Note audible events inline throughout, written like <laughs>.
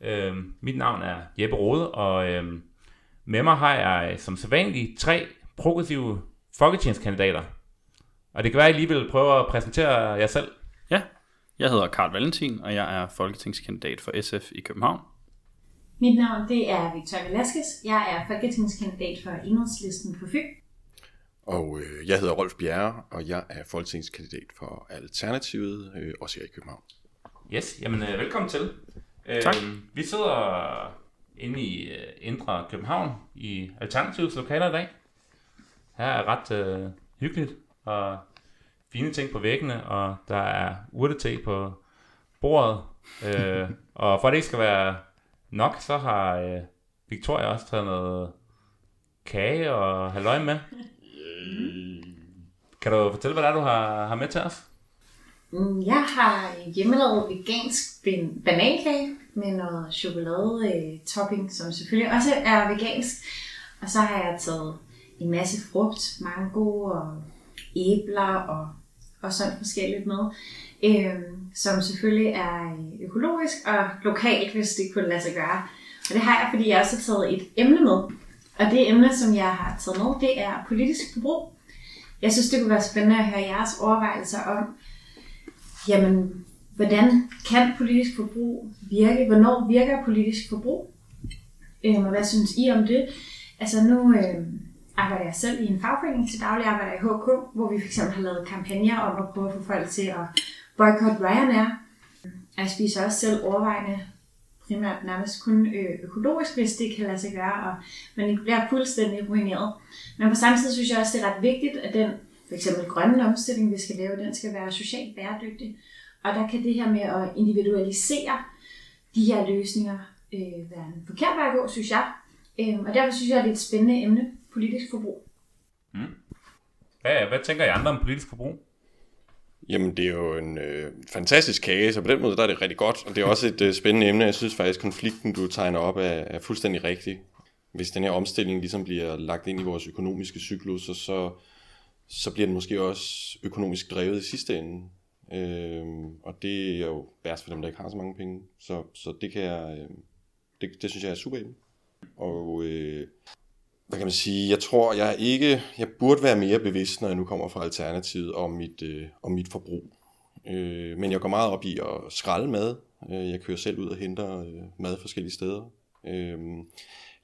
Øh, mit navn er Jeppe Rode, og øh, med mig har jeg som sædvanligt tre progressive folketingskandidater. Og det kan være, at I lige vil prøve at præsentere jer selv. Ja, jeg hedder Karl Valentin, og jeg er folketingskandidat for SF i København. Mit navn det er Victoria Velasquez. Jeg er folketingskandidat for Enhedslisten på Fyn. Og øh, jeg hedder Rolf Bjerre, og jeg er folketingskandidat for Alternativet, øh, også her i København. Yes, jamen øh, velkommen til. Tak. Øh, vi sidder inde i øh, Indre København i Alternativets lokaler i dag. Her er ret øh, hyggeligt og fine ting på væggene, og der er urtete på bordet. Øh, <laughs> og for at det ikke skal være nok, så har øh, Victoria også taget noget kage og halløj med. <laughs> Kan du fortælle, hvad det er, du har, har med til os? Mm, jeg har hjemmelavet vegansk banankage med noget chokolade-topping, øh, som selvfølgelig også er vegansk. Og så har jeg taget en masse frugt, mango og æbler og, og sådan forskelligt med. øh, som selvfølgelig er øh, økologisk og lokalt, hvis det kunne lade sig gøre. Og det har jeg, fordi jeg også har taget et emne med. Og det emne, som jeg har taget med, det er politisk forbrug. Jeg synes, det kunne være spændende at høre jeres overvejelser om, jamen, hvordan kan politisk forbrug virke? Hvornår virker politisk forbrug? Øhm, og hvad synes I om det? Altså nu øh, arbejder jeg selv i en fagforening til daglig, jeg arbejder i HK, hvor vi fx har lavet kampagner om at prøve at få folk til at boykotte Ryanair. Og Jeg spiser også selv overvejende primært nærmest kun øh, økologisk, hvis det kan lade sig gøre, og man ikke bliver fuldstændig ruineret. Men på samme tid synes jeg også, det er ret vigtigt, at den for eksempel grønne omstilling, vi skal lave, den skal være socialt bæredygtig. Og der kan det her med at individualisere de her løsninger øh, være en forkert vej at gå, synes jeg. Øhm, og derfor synes jeg, at det er et spændende emne, politisk forbrug. Hvad, hvad tænker I andre om politisk forbrug? Jamen, det er jo en øh, fantastisk kage, så på den måde der er det rigtig godt. Og det er også et øh, spændende emne. Jeg synes faktisk, konflikten, du tegner op, er, er fuldstændig rigtig. Hvis den her omstilling ligesom bliver lagt ind i vores økonomiske cyklus, så, så, så bliver den måske også økonomisk drevet i sidste ende. Øh, og det er jo værst for dem, der ikke har så mange penge. Så, så det kan jeg, øh, det, det synes jeg er super emne. Og øh, hvad kan man sige, jeg tror, jeg ikke, jeg burde være mere bevidst, når jeg nu kommer fra Alternativet, om mit, øh, om mit forbrug. Øh, men jeg går meget op i at skralde mad. Øh, jeg kører selv ud og henter øh, mad forskellige steder. Øh,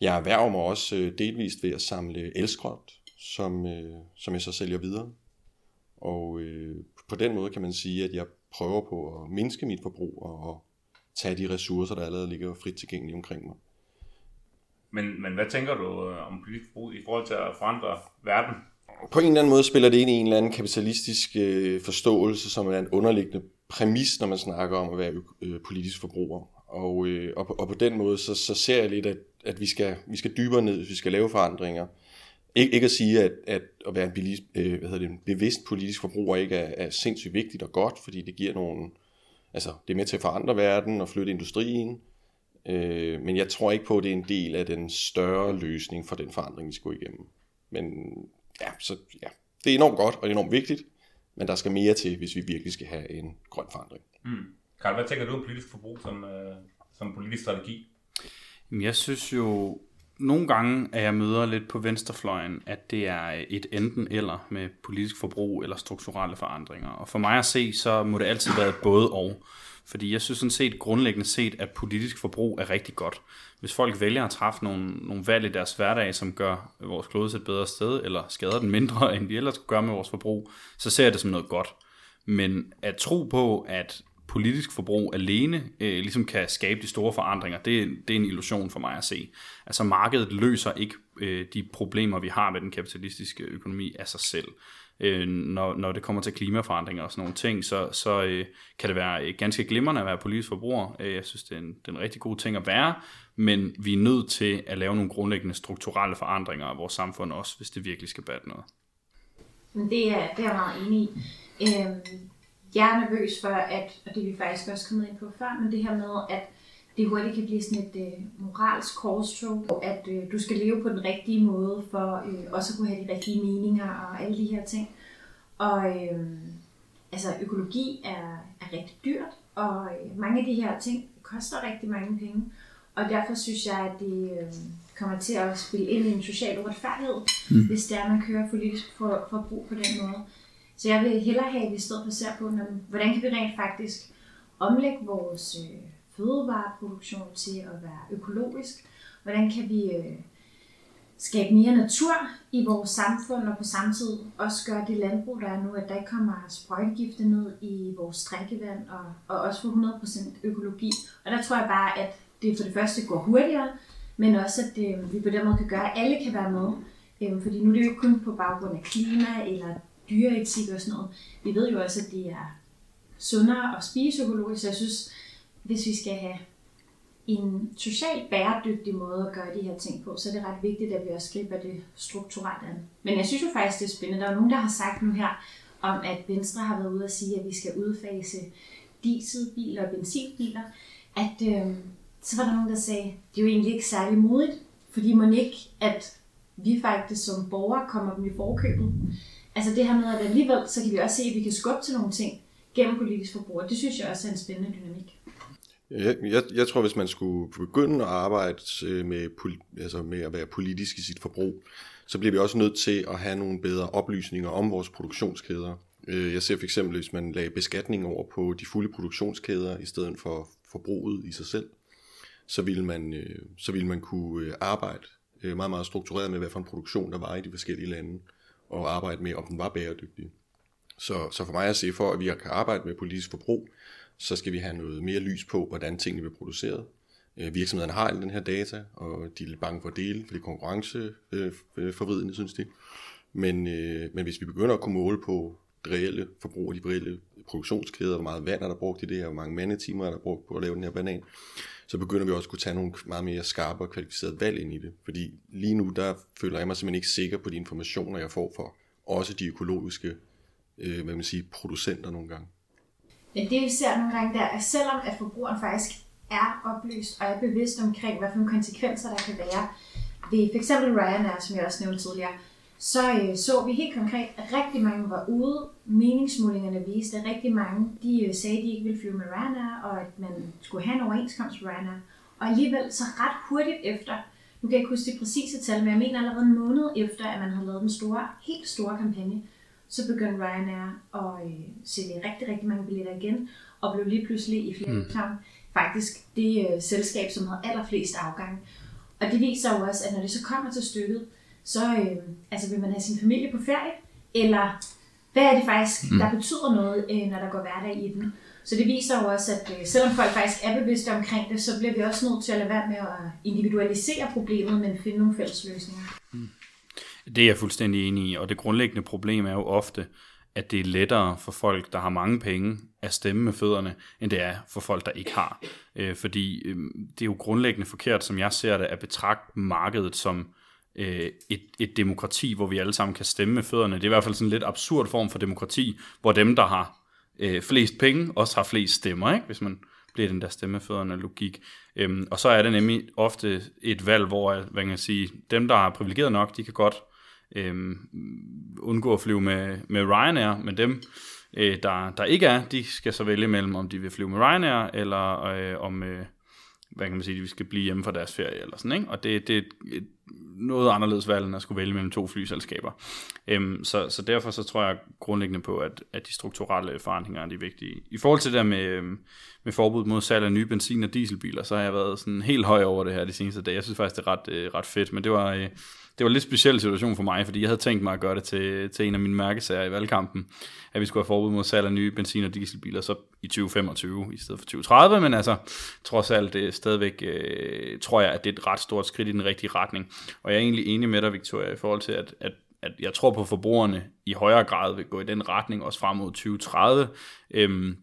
jeg erhverver mig også øh, delvist ved at samle elskrot, som, øh, som jeg så sælger videre. Og øh, på den måde kan man sige, at jeg prøver på at mindske mit forbrug og, og tage de ressourcer, der allerede ligger frit tilgængelige omkring mig. Men, men hvad tænker du øh, om politisk forbrug i forhold til at forandre verden? på en eller anden måde spiller det ind i en eller anden kapitalistisk øh, forståelse, som er en underliggende præmis, når man snakker om at være øh, politisk forbruger. Og, øh, og, på, og på den måde, så, så ser jeg lidt, at, at vi, skal, vi skal dybere ned, hvis vi skal lave forandringer. Ik- ikke at sige, at, at at være en belis, øh, hvad hedder det, en bevidst politisk forbruger ikke er, er sindssygt vigtigt og godt, fordi det giver nogle, altså det er med til at forandre verden og flytte industrien, øh, men jeg tror ikke på, at det er en del af den større løsning for den forandring, vi skal gå igennem. Men ja, så ja, det er enormt godt og enormt vigtigt, men der skal mere til, hvis vi virkelig skal have en grøn forandring. Mm. Karl, hvad tænker du om politisk forbrug som, øh, som politisk strategi? Jeg synes jo, nogle gange, at jeg møder lidt på venstrefløjen, at det er et enten eller med politisk forbrug eller strukturelle forandringer. Og for mig at se, så må det altid være et både og. Fordi jeg synes sådan set grundlæggende set, at politisk forbrug er rigtig godt. Hvis folk vælger at træffe nogle, nogle valg i deres hverdag, som gør vores klode til et bedre sted, eller skader den mindre, <laughs> end vi ellers skulle gøre med vores forbrug, så ser jeg det som noget godt. Men at tro på, at politisk forbrug alene øh, ligesom kan skabe de store forandringer, det, det er en illusion for mig at se. Altså markedet løser ikke øh, de problemer, vi har med den kapitalistiske økonomi af sig selv. øh, når, når det kommer til klimaforandringer og sådan nogle ting, så, så øh, kan det være øh, ganske glimrende at være politisk forbruger. Øh, jeg synes, det er, en, det er en rigtig god ting at være, men vi er nødt til at lave nogle grundlæggende strukturelle forandringer af vores samfund også, hvis det virkelig skal batte noget. Men det er, det er jeg meget enig i. Øhm, jeg er nervøs for, at, og det er vi faktisk også kommet ind på før, men det her med, at det hurtigt kan blive sådan et øh, moralsk korstog, og at øh, du skal leve på den rigtige måde for øh, også at kunne have de rigtige meninger og alle de her ting. Og øh, altså økologi er, er rigtig dyrt, og øh, mange af de her ting koster rigtig mange penge. Og derfor synes jeg, at det øh, kommer til at spille ind i en social uretfærdighed, mm. hvis det er, at man kører politisk for, forbrug på den måde. Så jeg vil hellere have, at vi stedet for ser på, hvordan kan vi rent faktisk omlægge vores øh, fødevareproduktion til at være økologisk? Hvordan kan vi øh, skabe mere natur i vores samfund, og på samme tid også gøre det landbrug, der er nu, at der ikke kommer sprøjtegifte ned i vores drikkevand, og, og også få 100% økologi. Og der tror jeg bare, at det for det første går hurtigere, men også at øh, vi på den måde kan gøre, at alle kan være med. Øh, fordi nu er det jo kun på baggrund af klima eller dyreetik og sådan noget. Vi ved jo også, at det er sundere at spise økologisk, så jeg synes, hvis vi skal have en socialt bæredygtig måde at gøre de her ting på, så er det ret vigtigt, at vi også griber det strukturelt an. Men jeg synes jo faktisk, det er spændende. Der er nogen, der har sagt nu her, om at Venstre har været ude at sige, at vi skal udfase dieselbiler og benzinbiler, at øh, så var der nogen, der sagde, det er jo egentlig ikke særlig modigt, fordi man ikke, at vi faktisk som borgere kommer dem i forkøbet. Altså det her med, at alligevel, så kan vi også se, at vi kan skubbe til nogle ting gennem politisk forbrug. Det synes jeg også er en spændende dynamik. Jeg, jeg, jeg tror, hvis man skulle begynde at arbejde øh, med, altså med at være politisk i sit forbrug, så bliver vi også nødt til at have nogle bedre oplysninger om vores produktionskæder. Øh, jeg ser for eksempel, hvis man lagde beskatning over på de fulde produktionskæder i stedet for forbruget i sig selv, så ville man, øh, så ville man kunne arbejde meget, meget struktureret med, hvad for en produktion der var i de forskellige lande, og arbejde med, om den var bæredygtig. Så, så for mig at se, for at vi kan arbejde med politisk forbrug, så skal vi have noget mere lys på, hvordan tingene bliver produceret. Øh, virksomhederne har alle den her data, og de er lidt bange for at dele, for det er konkurrenceforvridende, øh, øh, synes de. Men, øh, men hvis vi begynder at kunne måle på det reelle forbrug og de reelle produktionskæder, hvor meget vand er der brugt i det her, hvor mange mandetimer er der brugt på at lave den her banan, så begynder vi også at kunne tage nogle meget mere skarpe og kvalificerede valg ind i det. Fordi lige nu, der føler jeg mig simpelthen ikke sikker på de informationer, jeg får for også de økologiske øh, hvad man siger, producenter nogle gange. Men det vi ser nogle gange der, er selvom at forbrugeren faktisk er oplyst og er bevidst omkring, hvad for nogle konsekvenser der kan være ved f.eks. Ryanair, som jeg også nævnte tidligere, så øh, så vi helt konkret, at rigtig mange var ude. Meningsmålingerne viste, at rigtig mange de øh, sagde, at de ikke ville flyve med Ryanair, og at man skulle have en overenskomst med Ryanair. Og alligevel så ret hurtigt efter, nu kan jeg ikke huske det præcise tal, men jeg mener allerede en måned efter, at man har lavet den store, helt store kampagne, så begyndte Ryanair at øh, sælge rigtig, rigtig mange billetter igen, og blev lige pludselig i flere mm. faktisk det øh, selskab, som havde allerflest afgang. Og det viser jo også, at når det så kommer til stykket, så øh, altså vil man have sin familie på ferie, eller hvad er det faktisk, mm. der betyder noget, øh, når der går hverdag i den. Så det viser jo også, at øh, selvom folk faktisk er bevidste omkring det, så bliver vi også nødt til at lade være med at individualisere problemet, men finde nogle fælles løsninger. Mm. Det er jeg fuldstændig enig i, og det grundlæggende problem er jo ofte, at det er lettere for folk, der har mange penge, at stemme med fødderne, end det er for folk, der ikke har. Øh, fordi øh, det er jo grundlæggende forkert, som jeg ser det, at betragte markedet som øh, et, et demokrati, hvor vi alle sammen kan stemme med fødderne. Det er i hvert fald sådan en lidt absurd form for demokrati, hvor dem, der har øh, flest penge, også har flest stemmer, ikke? hvis man bliver den der stemmefødderne logik. Øhm, og så er det nemlig ofte et valg, hvor øh, hvad kan jeg sige, dem, der er privilegeret nok, de kan godt øhm, undgå at flyve med, med Ryanair, men dem, øh, der, der ikke er, de skal så vælge mellem, om de vil flyve med Ryanair, eller øh, om, øh, hvad kan man sige, de skal blive hjemme for deres ferie, eller sådan, ikke? Og det, det er et, noget anderledes valg, end at skulle vælge mellem to flyselskaber. Øhm, så, så derfor så tror jeg grundlæggende på, at, at de strukturelle forandringer er de vigtige. I forhold til det der med, øhm, med forbud mod salg af nye benzin- og dieselbiler, så har jeg været sådan helt høj over det her de seneste dage. Jeg synes faktisk, det er ret, øh, ret fedt, men det var... Øh, det var en lidt speciel situation for mig, fordi jeg havde tænkt mig at gøre det til, til en af mine mærkesager i valgkampen, at vi skulle have forbud mod salg af nye benzin- og dieselbiler, så i 2025 i stedet for 2030, men altså trods alt det er stadigvæk, øh, tror jeg, at det er et ret stort skridt i den rigtige retning. Og jeg er egentlig enig med dig, Victoria, i forhold til, at, at at jeg tror på, at forbrugerne i højere grad vil gå i den retning, også frem mod 2030. Øhm,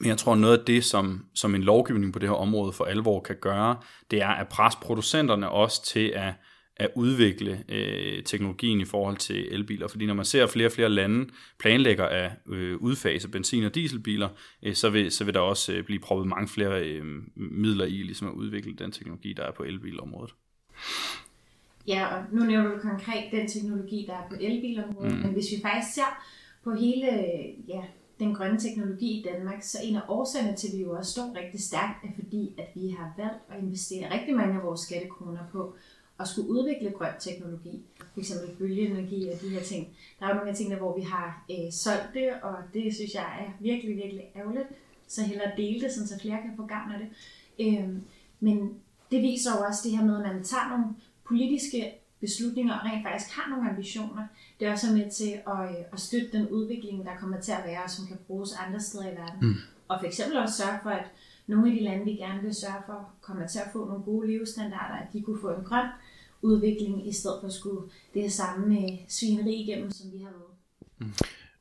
men jeg tror, noget af det, som, som en lovgivning på det her område for alvor kan gøre, det er at presse producenterne også til at, at udvikle øh, teknologien i forhold til elbiler. Fordi når man ser flere og flere lande planlægger at øh, udfase benzin- og dieselbiler, øh, så, vil, så vil der også øh, blive proppet mange flere øh, midler i ligesom at udvikle den teknologi, der er på elbilområdet. Ja, og nu nævner du konkret den teknologi, der er på elbilområdet, mm. men hvis vi faktisk ser på hele ja, den grønne teknologi i Danmark, så en af årsagerne til, at vi jo også står rigtig stærkt, er fordi, at vi har valgt at investere rigtig mange af vores skattekroner på at skulle udvikle grøn teknologi. For eksempel bølgeenergi og de her ting. Der er jo nogle af tingene, hvor vi har øh, solgt det, og det synes jeg er virkelig, virkelig ærgerligt. Så hellere dele det, så flere kan få gavn af det. Øh, men det viser jo også det her med, at man tager nogle politiske beslutninger og rent faktisk har nogle ambitioner. Det er også med til at, øh, at støtte den udvikling, der kommer til at være, som kan bruges andre steder i verden. Mm. Og for eksempel også sørge for, at nogle af de lande, vi gerne vil sørge for, kommer til at få nogle gode levestandarder, at de kunne få en grøn udvikling, i stedet for at skulle det samme med svineri igennem, som vi har været. Mm.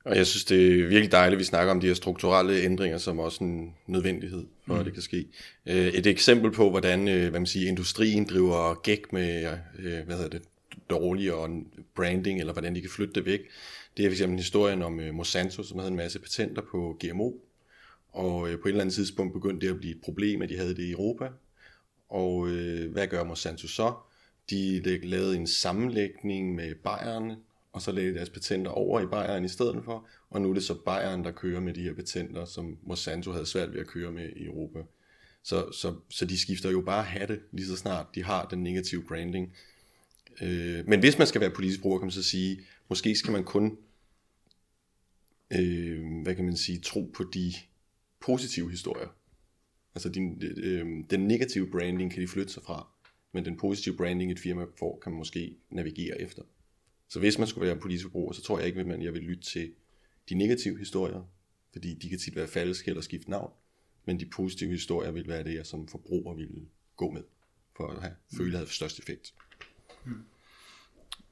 Og jeg synes, det er virkelig dejligt, at vi snakker om de her strukturelle ændringer, som også en nødvendighed for, mm. at det kan ske. Øh, et eksempel på, hvordan øh, hvad man siger, industrien driver gæk med øh, hvad hedder det, dårligere branding, eller hvordan de kan flytte det væk, det er fx historien om Monsanto, som havde en masse patenter på GMO, og øh, på et eller andet tidspunkt begyndte det at blive et problem, at de havde det i Europa. Og øh, hvad gør Monsanto så? De lavede en sammenlægning med Bayern, og så lagde de deres patenter over i Bayern i stedet for, og nu er det så Bayern, der kører med de her patenter, som Monsanto havde svært ved at køre med i Europa. Så, så, så de skifter jo bare hatte lige så snart de har den negative branding. Øh, men hvis man skal være politisk bruger, kan man så sige, måske skal man kun, øh, hvad kan man sige, tro på de positive historier. Altså din, øh, den negative branding kan de flytte sig fra, men den positive branding et firma får, kan man måske navigere efter. Så hvis man skulle være politisk forbruger, så tror jeg ikke, at jeg vil lytte til de negative historier, fordi de kan tit være falske eller skifte navn, men de positive historier vil være det, jeg som forbruger vil gå med, for at have, føle, at have størst effekt. Hmm.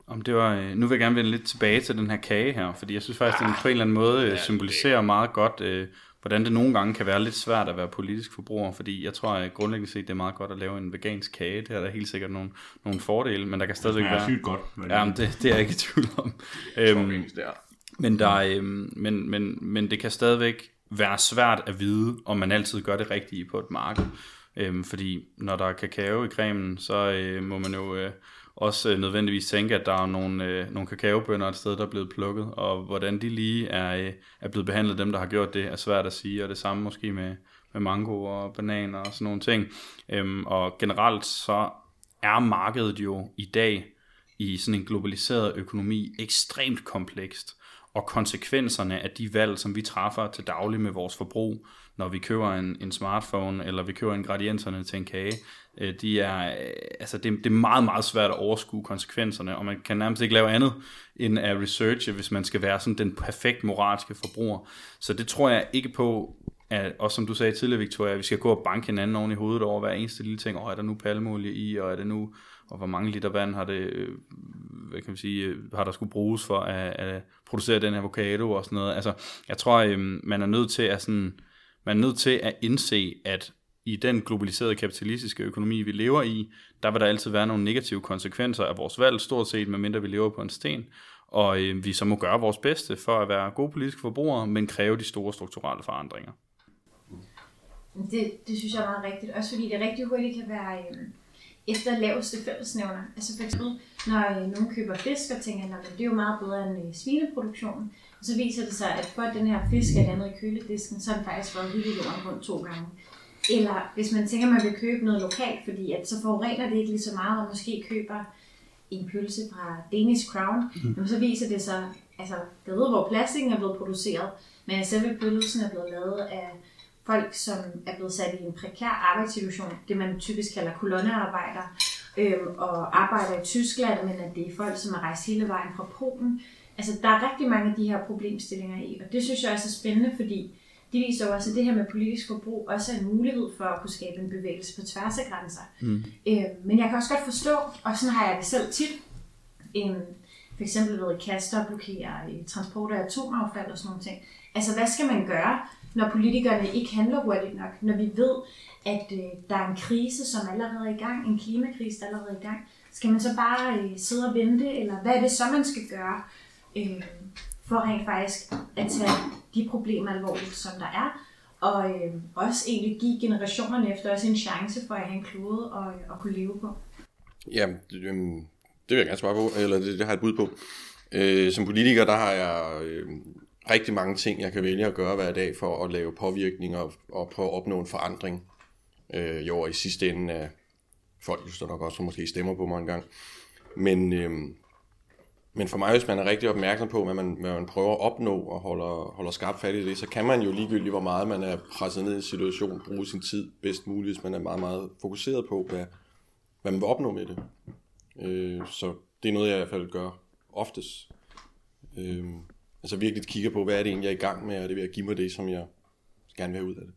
Om det var, øh, nu vil jeg gerne vende lidt tilbage til den her kage her, fordi jeg synes faktisk, at den på en eller anden måde øh, symboliserer meget godt, øh, hvordan det nogle gange kan være lidt svært at være politisk forbruger, fordi jeg tror at grundlæggende set, det er meget godt at lave en vegansk kage. Det er der helt sikkert nogle, nogle fordele, men der kan stadigvæk være... Det er godt. Ja, men det, det er jeg ikke i tvivl om. øhm, men, der, øhm, men, men, men det kan stadigvæk være svært at vide, om man altid gør det rigtige på et marked. Øhm, fordi når der er kakao i cremen, så øh, må man jo... Øh, også øh, nødvendigvis tænke, at der er nogle, øh, nogle kakaobønder et sted, der er blevet plukket, og hvordan de lige er, øh, er blevet behandlet, dem der har gjort det, er svært at sige, og det samme måske med, med mango og bananer og sådan nogle ting. Øhm, og generelt så er markedet jo i dag i sådan en globaliseret økonomi ekstremt komplekst, og konsekvenserne af de valg, som vi træffer til daglig med vores forbrug, når vi køber en, en smartphone, eller vi køber ingredienserne til en kage, øh, de er, øh, altså det, det er meget, meget svært at overskue konsekvenserne, og man kan nærmest ikke lave andet end at researche, hvis man skal være sådan den perfekt moralske forbruger. Så det tror jeg ikke på, at, også som du sagde tidligere, Victoria, at vi skal gå og banke hinanden oven i hovedet over hver eneste lille ting, og er der nu palmeolie i, og er det nu, og hvor mange liter vand har det, øh, hvad kan man sige, øh, har der skulle bruges for at, at producere den avocado og sådan noget. Altså, jeg tror, øh, man er nødt til at sådan, man er nødt til at indse, at i den globaliserede kapitalistiske økonomi, vi lever i, der vil der altid være nogle negative konsekvenser af vores valg, stort set, medmindre vi lever på en sten. Og øh, vi så må gøre vores bedste for at være gode politiske forbrugere, men kræve de store strukturelle forandringer. Det, det synes jeg er meget rigtigt. Også fordi det rigtig hurtigt kan være øh, efter laveste fællesnævner. Altså for eksempel, når øh, nogen køber fisk og tænker, at det er jo meget bedre end øh, svineproduktionen. Og så viser det sig, at for at den her fisk er landet i køledisken, så er den faktisk været helt i jorden rundt to gange. Eller hvis man tænker, at man vil købe noget lokalt, fordi at så forurener det ikke lige så meget, og måske køber en pølse fra Danish Crown, mm. så viser det sig, altså, jeg ved, hvor plastikken er blevet produceret, men selve pølsen er blevet lavet af folk, som er blevet sat i en prekær arbejdssituation, det man typisk kalder kolonnearbejder, øhm, og arbejder i Tyskland, men at det er folk, som er rejst hele vejen fra Polen. Altså, der er rigtig mange af de her problemstillinger i, og det synes jeg også er spændende, fordi de viser jo også, at det her med politisk forbrug også er en mulighed for at kunne skabe en bevægelse på tværs af grænser. Mm. Øh, men jeg kan også godt forstå, og sådan har jeg det selv tit, øh, for eksempel ved kaster blokere øh, transport af atomaffald og sådan nogle ting. Altså, hvad skal man gøre, når politikerne ikke handler hurtigt nok? Når vi ved, at øh, der er en krise, som allerede er i gang, en klimakrise, der er allerede i gang. Skal man så bare øh, sidde og vente, eller hvad er det så, man skal gøre, øh, for rent faktisk at tage de problemer alvorligt, som der er, og øh, også egentlig give generationerne efter os en chance for at have en klode og, øh, og kunne leve på? Ja, det, øhm, det vil jeg gerne svare på, eller det, det har jeg et bud på. Øh, som politiker, der har jeg øh, rigtig mange ting, jeg kan vælge at gøre hver dag for at lave påvirkninger og, og prøve at opnå en forandring. Øh, jo, og i sidste ende er folk jo nok også, som måske stemmer på mig en gang. Men, øh, men for mig, hvis man er rigtig opmærksom på, hvad man, hvad man prøver at opnå og holder, holder skarpt fat i det, så kan man jo ligegyldigt, hvor meget man er presset ned i en situation, bruge sin tid bedst muligt, hvis man er meget, meget fokuseret på, hvad, hvad man vil opnå med det. Øh, så det er noget, jeg i hvert fald gør oftest. Øh, altså virkelig kigger på, hvad er det egentlig, jeg er i gang med, og det vil jeg give mig det, som jeg gerne vil have ud af det.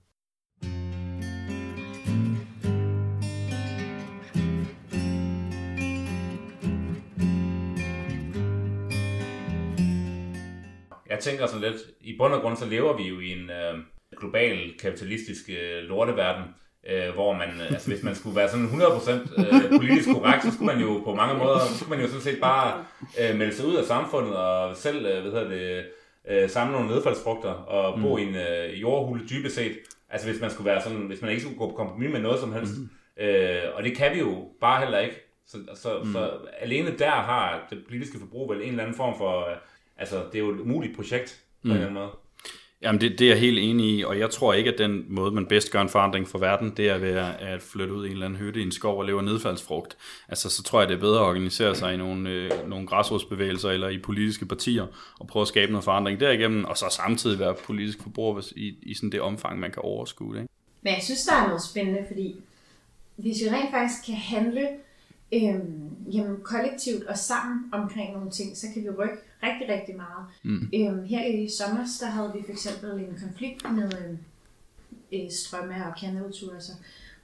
Jeg tænker sådan lidt, i bund og grund så lever vi jo i en øh, global kapitalistisk øh, lorteverden, øh, hvor man, øh, altså hvis man skulle være sådan 100% øh, politisk korrekt, så skulle man jo på mange måder, så skulle man jo sådan set bare øh, melde sig ud af samfundet og selv, øh, hvad hedder det, øh, samle nogle nedfaldsfrugter og bo mm. i en øh, jordhule dybest set. Altså hvis man skulle være sådan, hvis man ikke skulle gå på kompromis med noget som helst. Mm. Øh, og det kan vi jo bare heller ikke. Så, så, mm. så alene der har det politiske forbrug vel en eller anden form for, øh, altså det er jo et umuligt projekt på mm. en eller anden måde. Jamen det, det er jeg helt enig i, og jeg tror ikke, at den måde, man bedst gør en forandring for verden, det er ved at flytte ud i en eller anden hytte i en skov og leve nedfaldsfrugt. Altså så tror jeg, det er bedre at organisere sig i nogle, øh, nogle græsrodsbevægelser eller i politiske partier og prøve at skabe noget forandring derigennem, og så samtidig være politisk forbruger i, i sådan det omfang, man kan overskue det. Ikke? Men jeg synes, der er noget spændende, fordi hvis vi rent faktisk kan handle øhm, jamen, kollektivt og sammen omkring nogle ting, så kan vi rykke rigtig, rigtig meget. Mm. Øhm, her i sommer, der havde vi for eksempel en konflikt med øh, strømme og kerneuture, så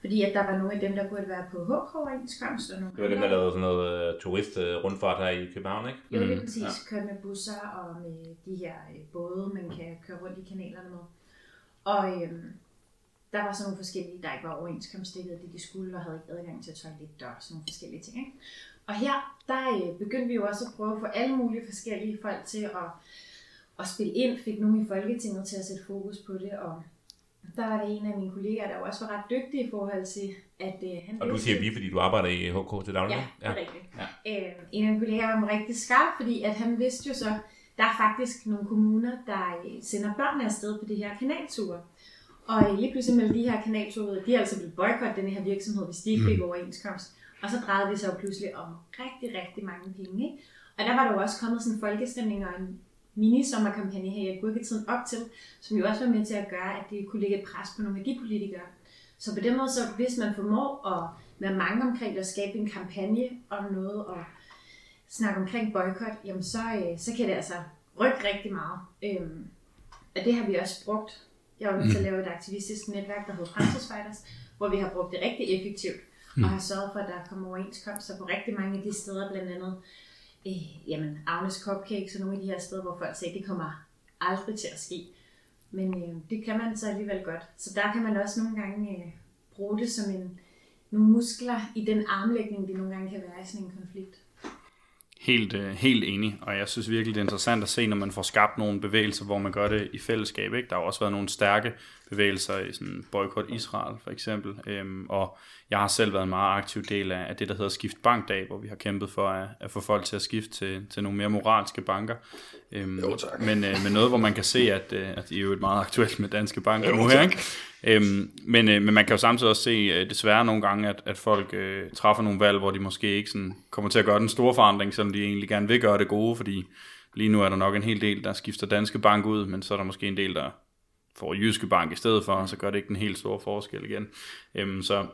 fordi at der var nogle af dem, der burde være på HK-overenskomst. Og nogle det var dem, der lavede sådan noget uh, turist-rundfart her i København, ikke? Jo, det er præcis. Ja. Køre med busser og med de her øh, både, man kan køre rundt i kanalerne med. Og øhm, der var så nogle forskellige, der ikke var overenskomstdækket det, de skulle, og havde ikke adgang til toilet og sådan nogle forskellige ting. Ikke? Og her, der øh, begyndte vi jo også at prøve at få alle mulige forskellige folk til at, at spille ind, fik nogen i Folketinget til at sætte fokus på det, og der var det en af mine kollegaer, der også var ret dygtig i forhold til, at øh, han... Og du siger vi, fordi du arbejder i HK til daglig? Ja, det er ja. rigtigt. Ja. Øh, en af mine kollegaer var rigtig skarp, fordi at han vidste jo så, der er faktisk nogle kommuner, der øh, sender børnene afsted på det her kanalture. Og lige pludselig med de her kanalture, de er altså blevet boykottet den her virksomhed, hvis de ikke fik mm. overenskomst. Og så drejede det sig jo pludselig om rigtig, rigtig mange penge. Ikke? Og der var der jo også kommet sådan en folkestemning og en mini-sommerkampagne her i agurketiden op til, som jo også var med til at gøre, at det kunne lægge et pres på nogle af de politikere. Så på den måde, så hvis man formår at være mange omkring og skabe en kampagne om noget og snakke omkring boykot, jamen så, øh, så kan det altså rykke rigtig meget. Øhm, og det har vi også brugt. Jeg var med til at lave et aktivistisk netværk, der hedder Fremtidsfighters, hvor vi har brugt det rigtig effektivt mm. og har sørget for, at der kommer overenskomster på rigtig mange af de steder, blandt andet øh, jamen, Agnes Cupcakes og nogle af de her steder, hvor folk siger, det kommer aldrig til at ske. Men øh, det kan man så alligevel godt. Så der kan man også nogle gange øh, bruge det som en, nogle muskler i den armlægning, det nogle gange kan være i sådan en konflikt. Helt, øh, helt enig, og jeg synes virkelig, det er interessant at se, når man får skabt nogle bevægelser, hvor man gør det i fællesskab. Ikke? Der har også været nogle stærke bevægelser i sådan boykot Israel for eksempel, øhm, og jeg har selv været en meget aktiv del af, af det, der hedder Skift Bankdag, hvor vi har kæmpet for at, at få folk til at skifte til, til nogle mere moralske banker. Øhm, jo, tak. Men, øh, men noget, hvor man kan se, at, øh, at det er jo et meget aktuelt med danske banker jo, nu her, ikke? Øhm, men, øh, men man kan jo samtidig også se øh, desværre nogle gange, at, at folk øh, træffer nogle valg, hvor de måske ikke sådan, kommer til at gøre den store forandring, selvom de egentlig gerne vil gøre det gode, fordi lige nu er der nok en hel del, der skifter Danske Bank ud, men så er der måske en del, der får Jyske Bank i stedet for, og så gør det ikke den helt store forskel igen. Øhm, så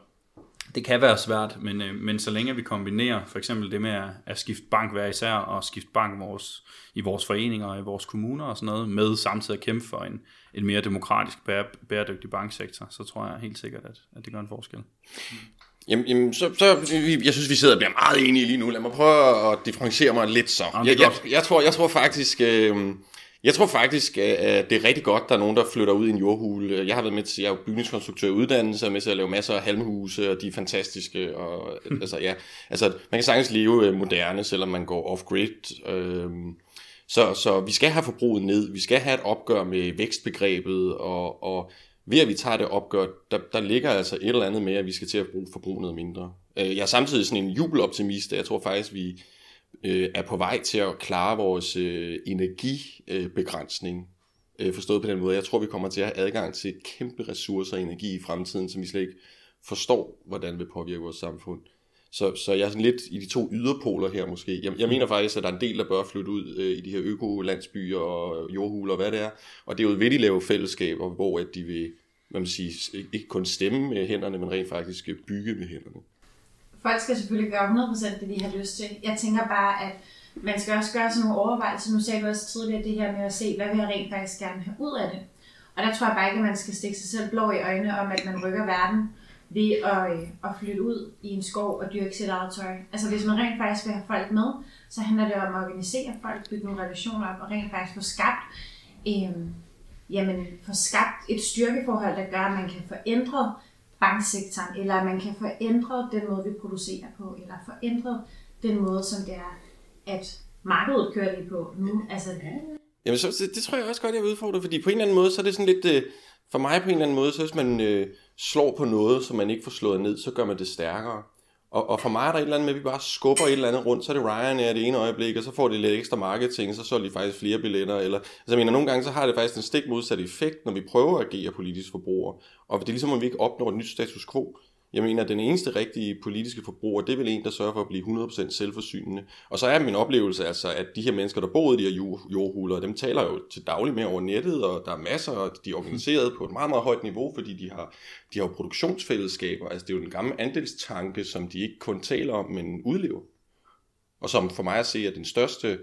det kan være svært, men, øh, men så længe vi kombinerer for eksempel det med at, at skifte bank hver især, og skifte bank vores, i vores foreninger og i vores kommuner og sådan noget, med samtidig at kæmpe for en, en mere demokratisk, bære, bæredygtig banksektor, så tror jeg helt sikkert, at, at det gør en forskel. Jamen, jamen så, så, jeg synes, vi sidder og bliver meget enige lige nu. Lad mig prøve at differentiere mig lidt så. Jamen, jeg, jeg, jeg, tror, jeg tror faktisk, øh, jeg tror faktisk, at det er rigtig godt, der er nogen, der flytter ud i en jordhule. Jeg har været med til, jeg er jo bygningskonstruktør i uddannelse, og med til at lave masser af halmhuse, og de er fantastiske. Og, altså, ja, altså, man kan sagtens leve øh, moderne, selvom man går off-grid. Øh, så, så vi skal have forbruget ned, vi skal have et opgør med vækstbegrebet, og, og ved at vi tager det opgør, der, der ligger altså et eller andet med, at vi skal til at bruge forbruget noget mindre. Øh, jeg er samtidig sådan en jubeloptimist, jeg tror faktisk, vi øh, er på vej til at klare vores øh, energibegrænsning. Forstået på den måde. Jeg tror, vi kommer til at have adgang til kæmpe ressourcer og energi i fremtiden, som vi slet ikke forstår, hvordan vil påvirke vores samfund. Så, så jeg er sådan lidt i de to yderpoler her måske. Jeg, jeg mener faktisk, at der er en del, der bør flytte ud øh, i de her økolandsbyer og jordhuler og hvad det er. Og det er jo ved, de lave fællesskaber, hvor at de vil hvad man siger, ikke- ikke kun stemme med hænderne, men rent faktisk bygge med hænderne. Folk skal selvfølgelig gøre 100% det, de har lyst til. Jeg tænker bare, at man skal også gøre sådan nogle overvejelser. Nu sagde du også tidligere det her med at se, hvad vil jeg rent faktisk gerne have ud af det. Og der tror jeg bare ikke, at man skal stikke sig selv blå i øjnene om, at man rykker verden ved at, øh, at flytte ud i en skov og dyrke sit eget tøj. Altså hvis man rent faktisk vil have folk med, så handler det om at organisere folk, bygge nogle relationer op og rent faktisk få skabt, øh, jamen, få skabt et styrkeforhold, der gør, at man kan forændre banksektoren, eller at man kan forændre den måde, vi producerer på, eller forændre den måde, som det er, at markedet kører lige på nu. Altså, Jamen, så, det, det tror jeg også godt, jeg vil udfordre, fordi på en eller anden måde, så er det sådan lidt, øh, for mig på en eller anden måde, så hvis man øh, slår på noget, som man ikke får slået ned, så gør man det stærkere. Og, og for mig er der et eller andet med, at vi bare skubber et eller andet rundt, så er det Ryanair det ene øjeblik, og så får de lidt ekstra marketing, så sælger de faktisk flere billetter. Eller, altså jeg mener, nogle gange så har det faktisk en stik modsatte effekt, når vi prøver at agere politisk forbruger. Og det er ligesom, om vi ikke opnår et nyt status quo. Jeg mener, at den eneste rigtige politiske forbruger, det er vel en, der sørger for at blive 100% selvforsynende. Og så er min oplevelse altså, at de her mennesker, der bor i de her jordhuler, dem taler jo til daglig med over nettet, og der er masser, og de er organiseret på et meget, meget højt niveau, fordi de har, de har jo produktionsfællesskaber. Altså det er jo den gamle andelstanke, som de ikke kun taler om, men udlever. Og som for mig at se er den største,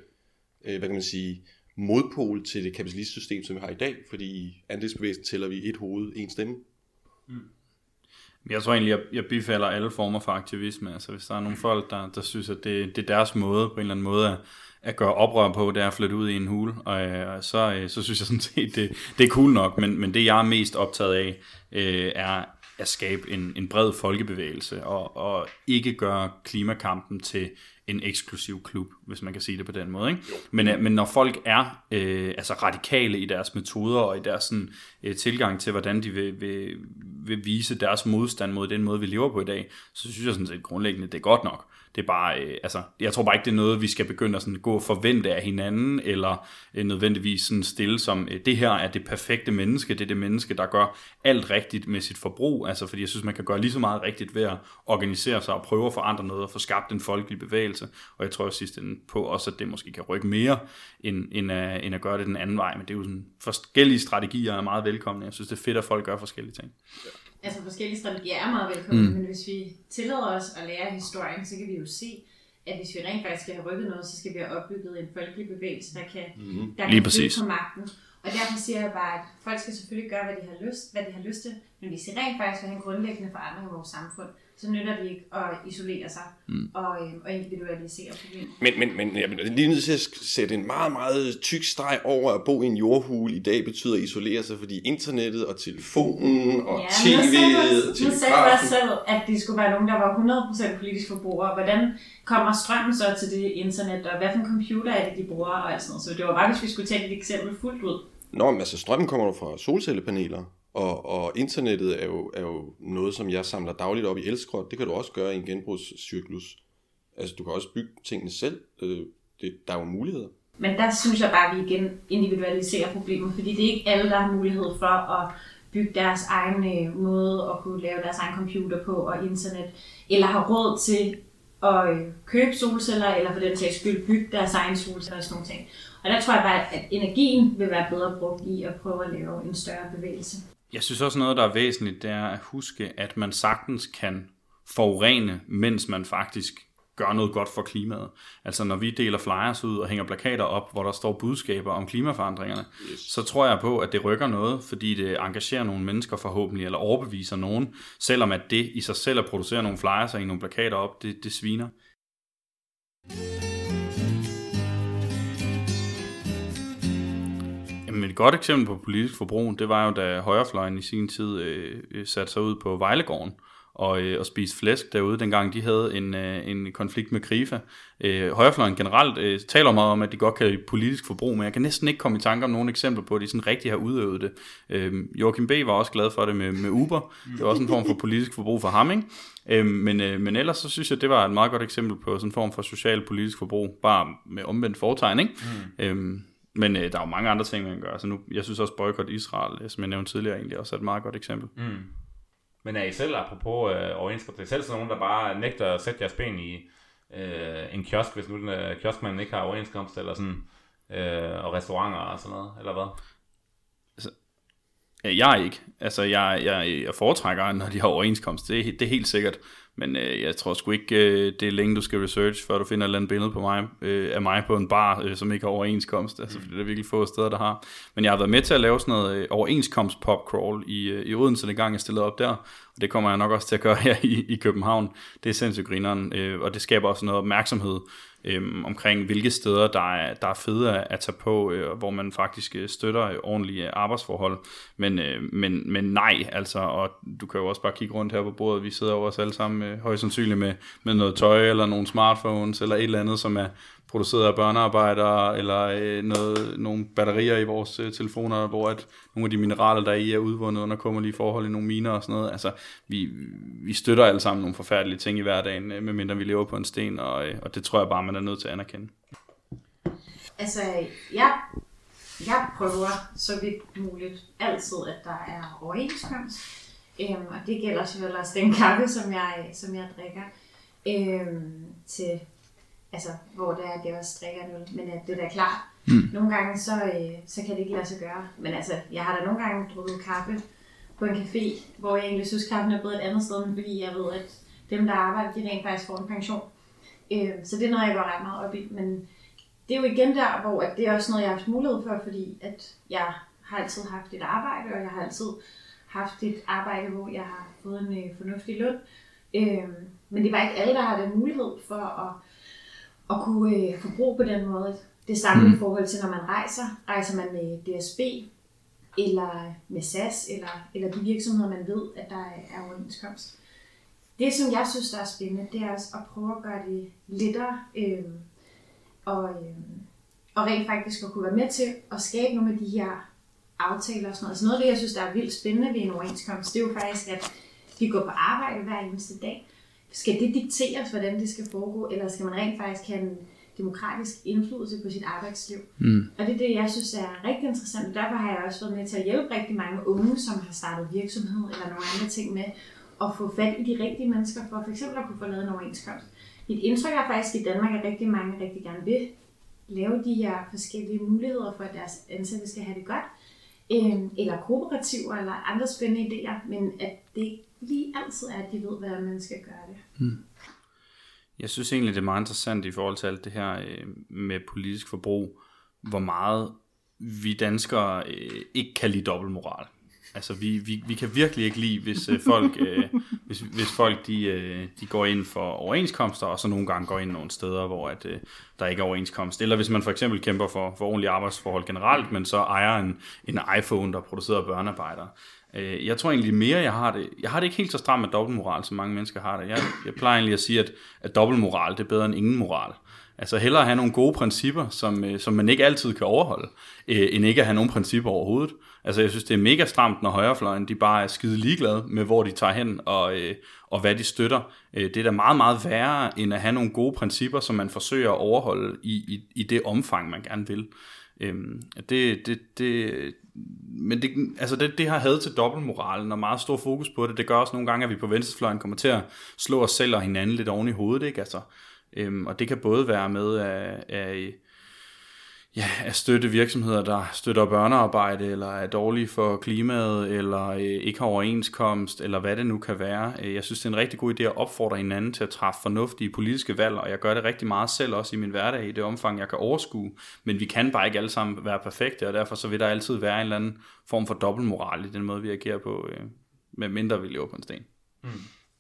øh, hvad kan man sige, modpol til det kapitalistiske system, som vi har i dag, fordi i andelsbevægelsen tæller vi et hoved, en stemme. Mm. Jeg tror egentlig, jeg, jeg bifalder alle former for aktivisme. Altså hvis der er nogle folk, der, der synes, at det, det er deres måde på en eller anden måde at, at gøre oprør på, det er at flytte ud i en hule, og øh, så, øh, så synes jeg sådan set, det, det er cool nok. Men, men det jeg er mest optaget af, øh, er at skabe en, en bred folkebevægelse, og, og ikke gøre klimakampen til en eksklusiv klub, hvis man kan sige det på den måde. Ikke? Men, men når folk er øh, altså radikale i deres metoder og i deres sådan, øh, tilgang til, hvordan de vil, vil, vil vise deres modstand mod den måde, vi lever på i dag, så synes jeg sådan set grundlæggende, det er godt nok. Det er bare, øh, altså, jeg tror bare ikke, det er noget, vi skal begynde at sådan gå og forvente af hinanden, eller øh, nødvendigvis sådan stille som, øh, det her er det perfekte menneske, det er det menneske, der gør alt rigtigt med sit forbrug, altså fordi jeg synes, man kan gøre lige så meget rigtigt ved at organisere sig og prøve at forandre noget og få skabt en folkelig bevægelse, og jeg tror jeg sidst ende på også, at det måske kan rykke mere, end, end, at, end at gøre det den anden vej, men det er jo sådan, forskellige strategier er meget velkomne, jeg synes, det er fedt, at folk gør forskellige ting altså forskellige strategier er meget velkomne, mm. men hvis vi tillader os at lære historien, så kan vi jo se, at hvis vi rent faktisk skal have rykket noget, så skal vi have opbygget en folkelig bevægelse, der kan, mm. der Lige kan på magten. Og derfor siger jeg bare, at folk skal selvfølgelig gøre, hvad de har lyst, hvad de har lyst til, men hvis de rent faktisk vil have en grundlæggende forandring i vores samfund, så nytter det ikke at isolere sig mm. og, øh, og individualisere problemet. Men, men, men jeg er lige nødt til at sætte en meget, meget tyk streg over at bo i en jordhule i dag betyder at isolere sig, fordi internettet og telefonen og Ja, tv'et og også- nu sagde du også telegrafen. selv, at de skulle være nogen, der var 100% politisk forbrugere. Hvordan kommer strømmen så til det internet, og hvad for en computer er det, de bruger, og alt sådan noget. Så det var bare, hvis vi skulle tage et eksempel fuldt ud. Nå, men altså strømmen kommer jo fra solcellepaneler, og, og internettet er jo, er jo noget, som jeg samler dagligt op i elskrot. Det kan du også gøre i en genbrugscyklus. Altså, du kan også bygge tingene selv. Øh, det, der er jo muligheder. Men der synes jeg bare, at vi igen individualiserer problemet, fordi det er ikke alle, der har mulighed for at bygge deres egen øh, måde at kunne lave deres egen computer på og internet, eller har råd til at øh, købe solceller, eller for den sags skyld bygge deres egen solceller og sådan nogle ting. Og der tror jeg bare, at energien vil være bedre brugt i at prøve at lave en større bevægelse. Jeg synes også noget, der er væsentligt, det er at huske, at man sagtens kan forurene, mens man faktisk gør noget godt for klimaet. Altså når vi deler flyers ud og hænger plakater op, hvor der står budskaber om klimaforandringerne, yes. så tror jeg på, at det rykker noget, fordi det engagerer nogle mennesker forhåbentlig, eller overbeviser nogen, selvom at det i sig selv at producere nogle flyers og hænge nogle plakater op, det, det sviner. Jamen et godt eksempel på politisk forbrug, det var jo da højrefløjen i sin tid øh, øh satte sig ud på Vejlegården og, øh, og spise flæsk derude, dengang de havde en, øh, en konflikt med Krifa. Øh, højrefløjen generelt øh, taler meget om, at de godt kan politisk forbrug, men jeg kan næsten ikke komme i tanke om nogle eksempler på, at de sådan rigtig har udøvet det. Øh, Joachim B. var også glad for det med, med Uber. Det var også en form for politisk forbrug for ham, ikke? Øh, men, øh, men ellers så synes jeg, det var et meget godt eksempel på sådan en form for social politisk forbrug, bare med omvendt foretegn, ikke? Mm. Øh, men øh, der er jo mange andre ting, man kan gøre. Altså nu, jeg synes også, boykot Israel, øh, som jeg nævnte tidligere, egentlig også er et meget godt eksempel. Mm. Men er I selv, apropos øh, overenskomst, er I selv sådan nogen, der bare nægter at sætte jeres ben i øh, en kiosk, hvis nu den øh, kioskmanden ikke har overenskomst, eller sådan, øh, og restauranter og sådan noget, eller hvad? Altså, jeg er ikke. Altså, jeg, jeg, jeg foretrækker, når de har overenskomst. Det, det er helt sikkert. Men øh, jeg tror sgu ikke, øh, det er længe, du skal research, før du finder et eller andet billede på mig, øh, af mig på en bar, øh, som ikke har overenskomst. Altså, mm. fordi det er virkelig få steder, der har. Men jeg har været med til at lave sådan noget øh, overenskomst pop crawl i, øh, i Odense, den gang jeg stillede op der. Og det kommer jeg nok også til at gøre <laughs> her i, i København. Det er sindssygt grineren, øh, og det skaber også noget opmærksomhed øhm, omkring, hvilke steder, der er, der er fede at, tage på, øh, hvor man faktisk øh, støtter øh, ordentlige øh, arbejdsforhold. Men, øh, men, men nej, altså, og du kan jo også bare kigge rundt her på bordet, vi sidder over os alle sammen øh, højst sandsynligt med, med noget tøj, eller nogle smartphones, eller et eller andet, som er produceret af børnearbejdere, eller øh, noget, nogle batterier i vores øh, telefoner, hvor at nogle af de mineraler, der er i, er udvundet under kummerlige forhold i nogle miner og sådan noget. Altså, vi, vi støtter alle sammen nogle forfærdelige ting i hverdagen, øh, medmindre vi lever på en sten, og, øh, og det tror jeg bare, man er nødt til at anerkende. Altså, jeg, jeg prøver så vidt muligt altid, at der er overenskomst. Øhm, og det gælder selvfølgelig også den kaffe, som jeg, som jeg drikker øhm, til altså, hvor det er, at det også drikker en øl, men at det er da klart. Mm. Nogle gange, så, øh, så kan det ikke lade sig gøre. Men altså, jeg har da nogle gange drukket kaffe på en café, hvor jeg egentlig synes, kaffen er blevet et andet sted, men fordi jeg ved, at dem, der arbejder, de rent faktisk får en pension. Øh, så det er noget, jeg går ret meget op i. Men det er jo igen der, hvor at det er også noget, jeg har haft mulighed for, fordi at jeg har altid haft et arbejde, og jeg har altid haft et arbejde, hvor jeg har fået en øh, fornuftig løn. Øh, men det var ikke alle, der har den mulighed for at at kunne øh, forbruge på den måde. Det samme mm. i forhold til, når man rejser. Rejser man med DSB, eller med SAS, eller, eller de virksomheder, man ved, at der er overenskomst. Det, som jeg synes, der er spændende, det er også at prøve at gøre det lettere, øh, og, øh, og rent faktisk at kunne være med til at skabe nogle af de her aftaler og sådan noget. Så noget af det, jeg synes, der er vildt spændende ved en overenskomst, det er jo faktisk, at vi går på arbejde hver eneste dag, skal det dikteres, hvordan det skal foregå, eller skal man rent faktisk have en demokratisk indflydelse på sit arbejdsliv? Mm. Og det er det, jeg synes er rigtig interessant, og derfor har jeg også været med til at hjælpe rigtig mange unge, som har startet virksomhed eller nogle andre ting med, at få fat i de rigtige mennesker, for f.eks. at kunne få lavet en overenskomst. Mit indtryk er faktisk, at i Danmark er rigtig mange rigtig gerne vil lave de her forskellige muligheder for, at deres ansatte skal have det godt, øh, eller kooperativer, eller andre spændende idéer, men at det lige altid er, at de ved, hvordan man skal gøre det. Hmm. Jeg synes egentlig, det er meget interessant i forhold til alt det her øh, med politisk forbrug, hvor meget vi danskere øh, ikke kan lide dobbeltmoral. Altså vi, vi, vi kan virkelig ikke lide, hvis øh, folk, øh, hvis, hvis folk de, øh, de går ind for overenskomster, og så nogle gange går ind nogle steder, hvor at, øh, der ikke er overenskomst. Eller hvis man for eksempel kæmper for, for ordentlige arbejdsforhold generelt, men så ejer en, en iPhone, der producerer børnearbejdere. Øh, jeg tror egentlig mere, jeg har det. Jeg har det ikke helt så stramt med dobbeltmoral, som mange mennesker har det. Jeg, jeg plejer egentlig at sige, at, at dobbeltmoral det er bedre end ingen moral. Altså hellere have nogle gode principper, som, øh, som man ikke altid kan overholde, øh, end ikke at have nogen principper overhovedet. Altså jeg synes, det er mega stramt, når højrefløjen de bare er skide ligeglade med, hvor de tager hen og, øh, og hvad de støtter. Øh, det er da meget, meget værre, end at have nogle gode principper, som man forsøger at overholde i, i, i det omfang, man gerne vil. Øhm, det, det, det, men det, altså det, det har had til dobbeltmoralen og meget stor fokus på det. Det gør også nogle gange, at vi på venstrefløjen kommer til at slå os selv og hinanden lidt oven i hovedet. Ikke? Altså, øhm, og det kan både være med af, af ja, at støtte virksomheder, der støtter børnearbejde, eller er dårlige for klimaet, eller øh, ikke har overenskomst, eller hvad det nu kan være. Øh, jeg synes, det er en rigtig god idé at opfordre hinanden til at træffe fornuftige politiske valg, og jeg gør det rigtig meget selv også i min hverdag, i det omfang, jeg kan overskue. Men vi kan bare ikke alle sammen være perfekte, og derfor så vil der altid være en eller anden form for dobbeltmoral i den måde, vi agerer på, øh, med mindre vi lever på en sten. Mm.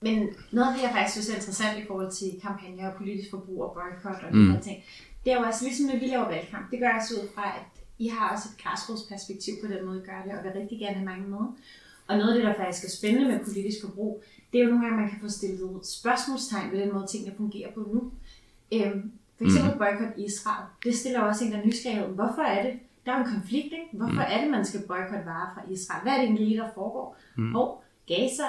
Men noget af det, jeg faktisk synes er interessant i forhold til kampagner og politisk forbrug og boykot og mm. de her ting, det er jo altså ligesom, når vi laver valgkamp. Det gør altså ud fra, at I har også et græsrodsperspektiv på den måde, I gør det, og vil rigtig gerne have mange med. Og noget af det, der faktisk er spændende med politisk forbrug, det er jo nogle gange, man kan få stillet spørgsmålstegn ved den måde, tingene fungerer på nu. Øhm, for eksempel mm. boykot Israel. Det stiller også en der nysgerrighed. Hvorfor er det? Der er en konflikt, ikke? Hvorfor mm. er det, man skal boykotte varer fra Israel? Hvad er det egentlig, der foregår? Mm. Og Gaza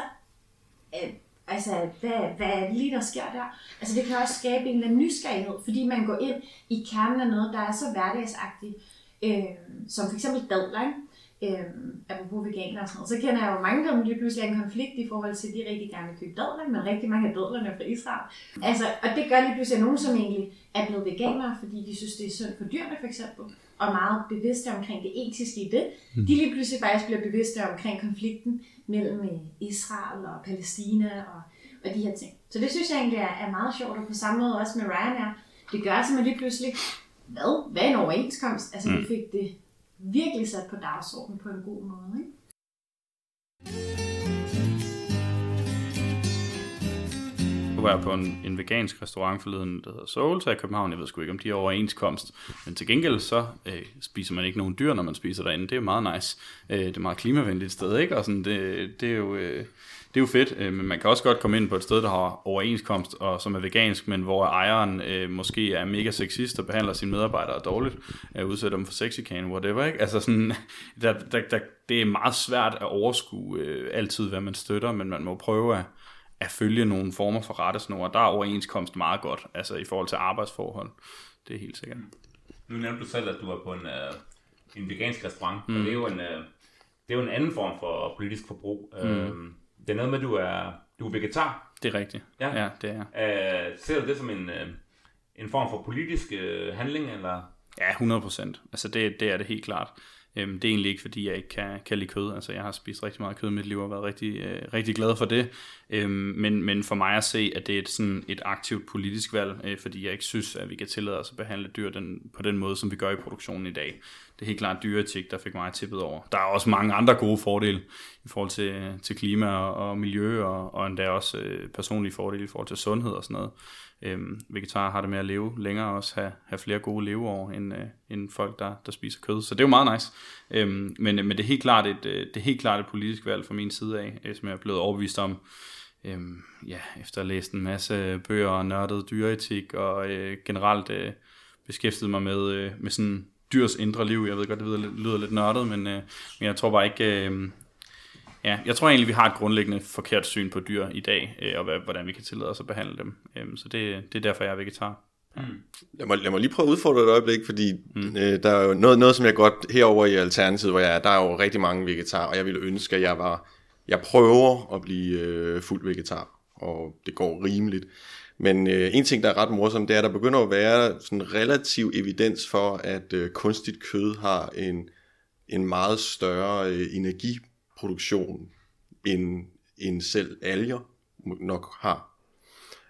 Altså, hvad, hvad er det lige, der sker der? Altså, det kan også skabe en eller anden nysgerrighed, fordi man går ind i kernen af noget, der er så hverdagsagtigt, øh, som for eksempel dadler, ikke? Øh, apropos veganer og sådan noget, så kender jeg jo mange, der lige pludselig er en konflikt i forhold til, at de rigtig gerne vil købe dadler, men rigtig mange af dadlerne er fra Israel. Altså, og det gør lige pludselig, at nogen, som egentlig er blevet veganere, fordi de synes, det er sundt for dyrene for eksempel, og meget bevidste omkring det etiske i det, mm. de lige pludselig faktisk bliver bevidste omkring konflikten mellem øh, Israel og Palæstina og, og de her ting. Så det synes jeg egentlig er, er meget sjovt, og på samme måde også med Ryanair. Det gør simpelthen lige pludselig, hvad? Hvad er en overenskomst? Altså, mm. vi fik det virkelig sat på dagsordenen på en god måde. Ikke? Var jeg på en, en vegansk restaurant forleden, der hedder Soul, i København. Jeg ved sgu ikke, om de er overenskomst. Men til gengæld så øh, spiser man ikke nogen dyr, når man spiser derinde. Det er meget nice. Øh, det er meget klimavenligt sted, ikke? Og sådan, det, det er jo... Øh, det er jo fedt, øh, men man kan også godt komme ind på et sted, der har overenskomst, og som er vegansk, men hvor ejeren øh, måske er mega sexist og behandler sine medarbejdere dårligt, øh, udsætter dem for sexikane, whatever, ikke? Altså sådan, <laughs> der, der, der, det er meget svært at overskue øh, altid, hvad man støtter, men man må prøve at, at følge nogle former for rettesnore. Der er overenskomst meget godt, altså i forhold til arbejdsforhold. Det er helt sikkert. Nu nævnte du selv, at du var på en, uh, en vegansk restaurant, mm. og det er, jo en, uh, det er jo en anden form for politisk forbrug. Mm. Uh, det er noget med, at du er, du er vegetar. Det er rigtigt. Ja, ja det er uh, Ser du det som en, uh, en form for politisk uh, handling, eller? Ja, 100 procent. Altså det, det er det helt klart. Øhm, det er egentlig ikke, fordi jeg ikke kan, kan lide kød. Altså, jeg har spist rigtig meget kød i mit liv og været rigtig, øh, rigtig glad for det. Øhm, men, men for mig at se, at det er et, sådan et aktivt politisk valg, øh, fordi jeg ikke synes, at vi kan tillade os at behandle dyr den, på den måde, som vi gør i produktionen i dag. Det er helt klart dyreetik, der fik mig tippet over. Der er også mange andre gode fordele i forhold til, til klima og, og miljø, og, og endda også øh, personlige fordele i forhold til sundhed og sådan noget. Øhm, vegetarer har det med at leve længere og også have, have flere gode leveår end, øh, end folk, der, der spiser kød. Så det er jo meget nice. Øhm, men, men det er helt klart et, øh, det er helt klart et politisk valg fra min side af, øh, som jeg er blevet overbevist om. Øhm, ja, efter at have læst en masse bøger og nørdet dyreetik og øh, generelt øh, beskæftiget mig med, øh, med sådan dyrs indre liv. Jeg ved godt, det lyder, lyder lidt nørdet, men, øh, men jeg tror bare ikke, øh, Ja, jeg tror egentlig, vi har et grundlæggende forkert syn på dyr i dag, øh, og hvordan vi kan tillade os at behandle dem. Øh, så det, det er derfor, jeg er vegetar. Mm. Lad, mig, lad mig lige prøve at udfordre et øjeblik, fordi mm. øh, der er jo noget, noget, som jeg godt herover i Alternativet, hvor jeg er, der er jo rigtig mange vegetarer, og jeg ville ønske, at jeg var, jeg prøver at blive øh, fuld vegetar, og det går rimeligt. Men øh, en ting, der er ret morsom, det er, at der begynder at være sådan relativ evidens for, at øh, kunstigt kød har en, en meget større øh, energi produktion, end, end selv alger nok har.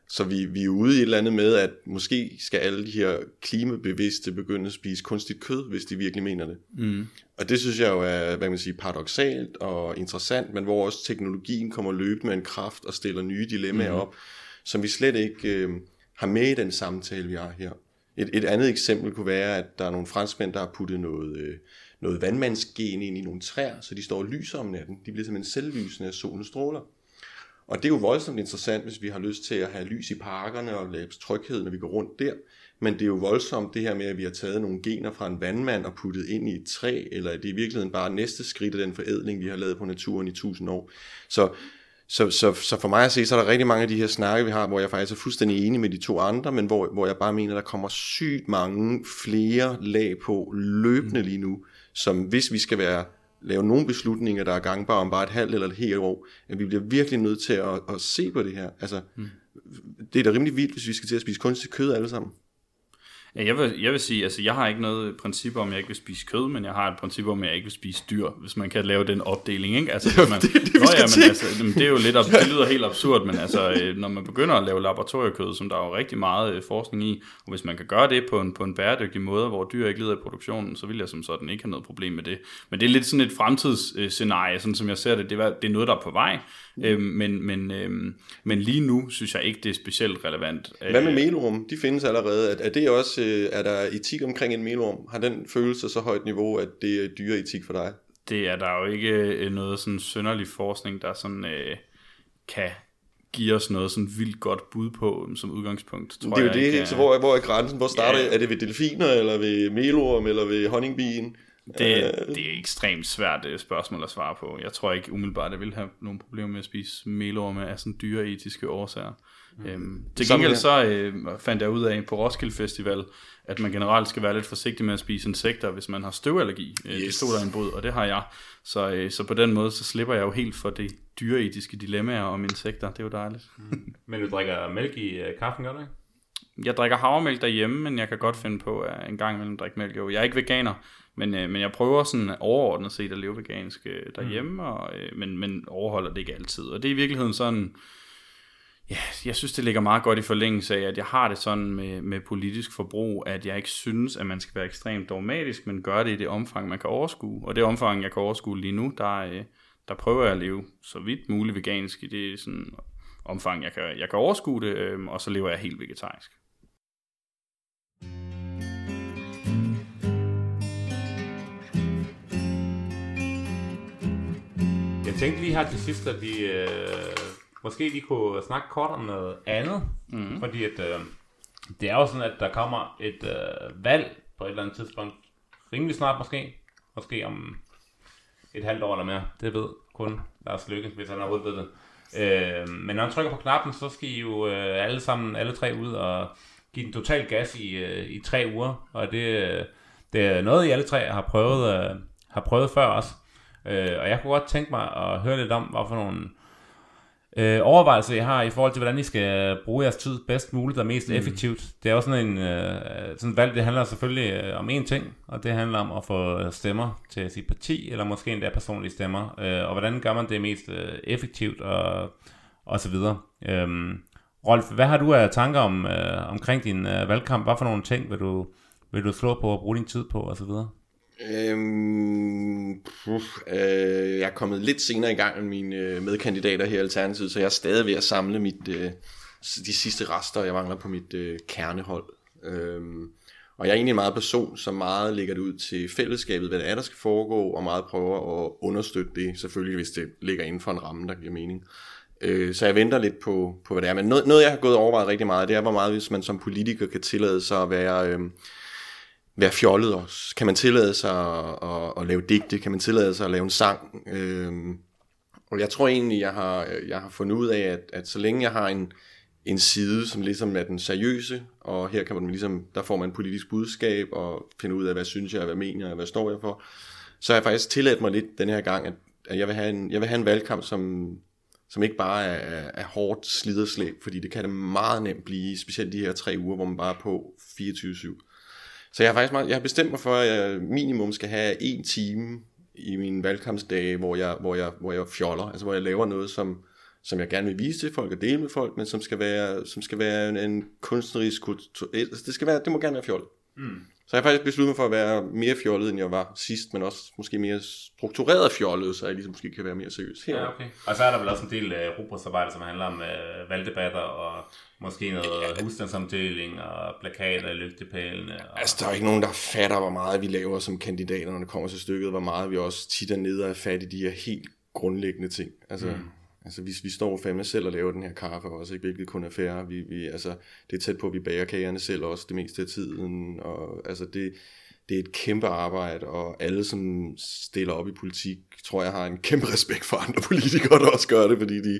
Så vi, vi er ude i et eller andet med, at måske skal alle de her klimabevidste begynde at spise kunstigt kød, hvis de virkelig mener det. Mm. Og det synes jeg jo er, hvad kan man sige, paradoxalt og interessant, men hvor også teknologien kommer løbende med en kraft og stiller nye dilemmaer mm. op, som vi slet ikke øh, har med i den samtale, vi har her. Et, et andet eksempel kunne være, at der er nogle franskmænd, der har puttet noget, øh, noget vandmandsgen ind i nogle træer, så de står og lyser om natten. De bliver simpelthen selvlysende af solens stråler. Og det er jo voldsomt interessant, hvis vi har lyst til at have lys i parkerne og lave tryghed, når vi går rundt der. Men det er jo voldsomt det her med, at vi har taget nogle gener fra en vandmand og puttet ind i et træ, eller det er i virkeligheden bare næste skridt af den forædling, vi har lavet på naturen i tusind år. Så, så, så, så for mig at se, så er der rigtig mange af de her snakke, vi har, hvor jeg faktisk er fuldstændig enig med de to andre, men hvor, hvor jeg bare mener, at der kommer sygt mange flere lag på løbende lige nu, som hvis vi skal være lave nogle beslutninger, der er gangbare om bare et halvt eller et helt år, at vi bliver virkelig nødt til at, at se på det her. Altså, mm. det er da rimelig vildt, hvis vi skal til at spise kunstigt kød alle sammen. Ja, jeg, vil, jeg vil sige, altså jeg har ikke noget princip om, at jeg ikke vil spise kød, men jeg har et princip om, at jeg ikke vil spise dyr, hvis man kan lave den opdeling, ikke? Altså, <laughs> hvis man, det er det, vi Nå, ja, men, altså, det er jo lidt, <laughs> det lyder helt absurd, men altså, øh, når man begynder at lave laboratoriekød, som der er jo rigtig meget øh, forskning i, og hvis man kan gøre det på en, på en bæredygtig måde, hvor dyr ikke lider i produktionen, så vil jeg som sådan ikke have noget problem med det. Men det er lidt sådan et fremtidsscenarie, sådan som jeg ser det, det er, det er noget, der er på vej, øh, men, men, øh, men lige nu synes jeg ikke, det er specielt relevant. Hvad med Øh, melorm? De findes allerede. Er, er det også, øh, er der etik omkring en melorm? Har den følelse så højt niveau, at det er dyreetik for dig? det er der jo ikke øh, noget sådan sønderlig forskning, der sådan øh, kan give os noget sådan vildt godt bud på som udgangspunkt. Tror det er jo jeg det, ikke, ikke? Så hvor, hvor er grænsen? Hvor starter Ja. Er det ved delfiner, eller ved melorm, eller ved honningbien? Det, det er et ekstremt svært øh, spørgsmål at svare på. Jeg tror ikke umiddelbart, at jeg vil have nogle problemer med at spise melorme af sådan dyreetiske årsager. Mm. Øhm, til gengæld så øh, fandt jeg ud af på Roskilde Festival, at man generelt skal være lidt forsigtig med at spise insekter, hvis man har støvallergi. Øh, Det Yes. stod der i en bod, og det har jeg. Så, øh, så på den måde, så slipper jeg jo helt for det dyreetiske dilemmaer om insekter. Det er jo dejligt. Men du drikker mælk i øh, kaffen, gør du ikke? Jeg drikker havremælk derhjemme, men jeg kan godt finde på at en gang imellem drikke mælk. Jo, jeg er ikke veganer, men, øh, men jeg prøver sådan overordnet set at leve vegansk øh, derhjemme, mm. og, øh, men, men overholder det ikke altid. Og det er i virkeligheden sådan, ja, jeg synes det ligger meget godt i forlængelse af, at jeg har det sådan med, med politisk forbrug, at jeg ikke synes, at man skal være ekstremt dogmatisk, men gøre det i det omfang, man kan overskue. Og det omfang, jeg kan overskue lige nu, der, øh, der prøver jeg at leve så vidt muligt vegansk i det sådan, omfang, jeg kan, jeg kan overskue det, øh, og så lever jeg helt vegetarisk. Tænkte lige her til sidst, at vi øh, måske lige kunne snakke kort om noget andet. Mm. Fordi at, øh, det er jo sådan, at der kommer et øh, valg på et eller andet tidspunkt. Rimelig snart måske. Måske om et halvt år eller mere. Det ved kun Lars Lykke, hvis han overhovedet ved det. Øh, men når han trykker på knappen, så skal I jo øh, alle sammen, alle tre ud og give den total gas i, øh, i tre uger. Og det, øh, det er noget, I alle tre har prøvet, øh, har prøvet før også. Øh, og jeg kunne godt tænke mig at høre lidt om, hvad for nogle øh, overvejelser I har i forhold til, hvordan I skal bruge jeres tid bedst muligt og mest mm. effektivt. Det er jo sådan en øh, sådan valg, det handler selvfølgelig øh, om én ting, og det handler om at få stemmer til sit parti, eller måske endda personlige stemmer. Øh, og hvordan gør man det mest øh, effektivt og, og så videre. Øhm, Rolf, hvad har du af tanker om, øh, omkring din øh, valgkamp? Hvad for nogle ting vil du, vil du slå på og bruge din tid på og så videre? Øhm, puf, øh, jeg er kommet lidt senere i gang end mine øh, medkandidater her i Alternativet, så jeg er stadig ved at samle mit, øh, de sidste rester, jeg mangler på mit øh, kernehold. Øhm, og jeg er egentlig en meget person, som meget lægger det ud til fællesskabet, hvad det er, der skal foregå, og meget prøver at understøtte det, selvfølgelig hvis det ligger inden for en ramme, der giver mening. Øh, så jeg venter lidt på, på hvad det er. Men noget, noget, jeg har gået og overvejet rigtig meget, det er, hvor meget hvis man som politiker kan tillade sig at være... Øh, være fjollet også. Kan man tillade sig at, at, at lave digte? Kan man tillade sig at lave en sang? Øhm, og jeg tror egentlig, jeg har, jeg har fundet ud af, at, at så længe jeg har en, en side, som ligesom er den seriøse, og her kan man ligesom, der får man et politisk budskab, og finde ud af, hvad synes jeg, hvad mener jeg, hvad står jeg for, så har jeg faktisk tilladt mig lidt den her gang, at, at jeg, vil have en, jeg vil have en valgkamp, som, som ikke bare er, er, hårdt sliderslæb, fordi det kan det meget nemt blive, specielt de her tre uger, hvor man bare er på 24-7. Så jeg har faktisk meget, jeg har bestemt mig for, at jeg minimum skal have en time i mine valgkampsdage, hvor jeg, hvor jeg, hvor jeg fjoller, altså hvor jeg laver noget, som, som jeg gerne vil vise til folk og dele med folk, men som skal være, som skal være en, en kunstnerisk kultur, altså det, skal være, det må gerne være fjollet. Mm. Så jeg har faktisk besluttet mig for at være mere fjollet, end jeg var sidst, men også måske mere struktureret fjollet, så jeg ligesom måske kan være mere seriøs her. Ja, okay. Og så er der vel også en del uh, rugbrødsarbejde, som handler om uh, valgdebatter og måske noget ja. husstandsomdeling og plakater, lygtepælene. Og... Altså, der er ikke nogen, der fatter, hvor meget vi laver som kandidater, når det kommer til stykket, hvor meget vi også tit er nede og er fat i de her helt grundlæggende ting. Altså, mm. Altså vi, vi står fandme selv og laver den her kaffe også, ikke? hvilket kun er færre. Vi, vi, altså, det er tæt på, at vi bager kagerne selv også det meste af tiden. Og, altså, det, det er et kæmpe arbejde, og alle, som stiller op i politik, tror jeg har en kæmpe respekt for andre <laughs> politikere, der også gør det, fordi de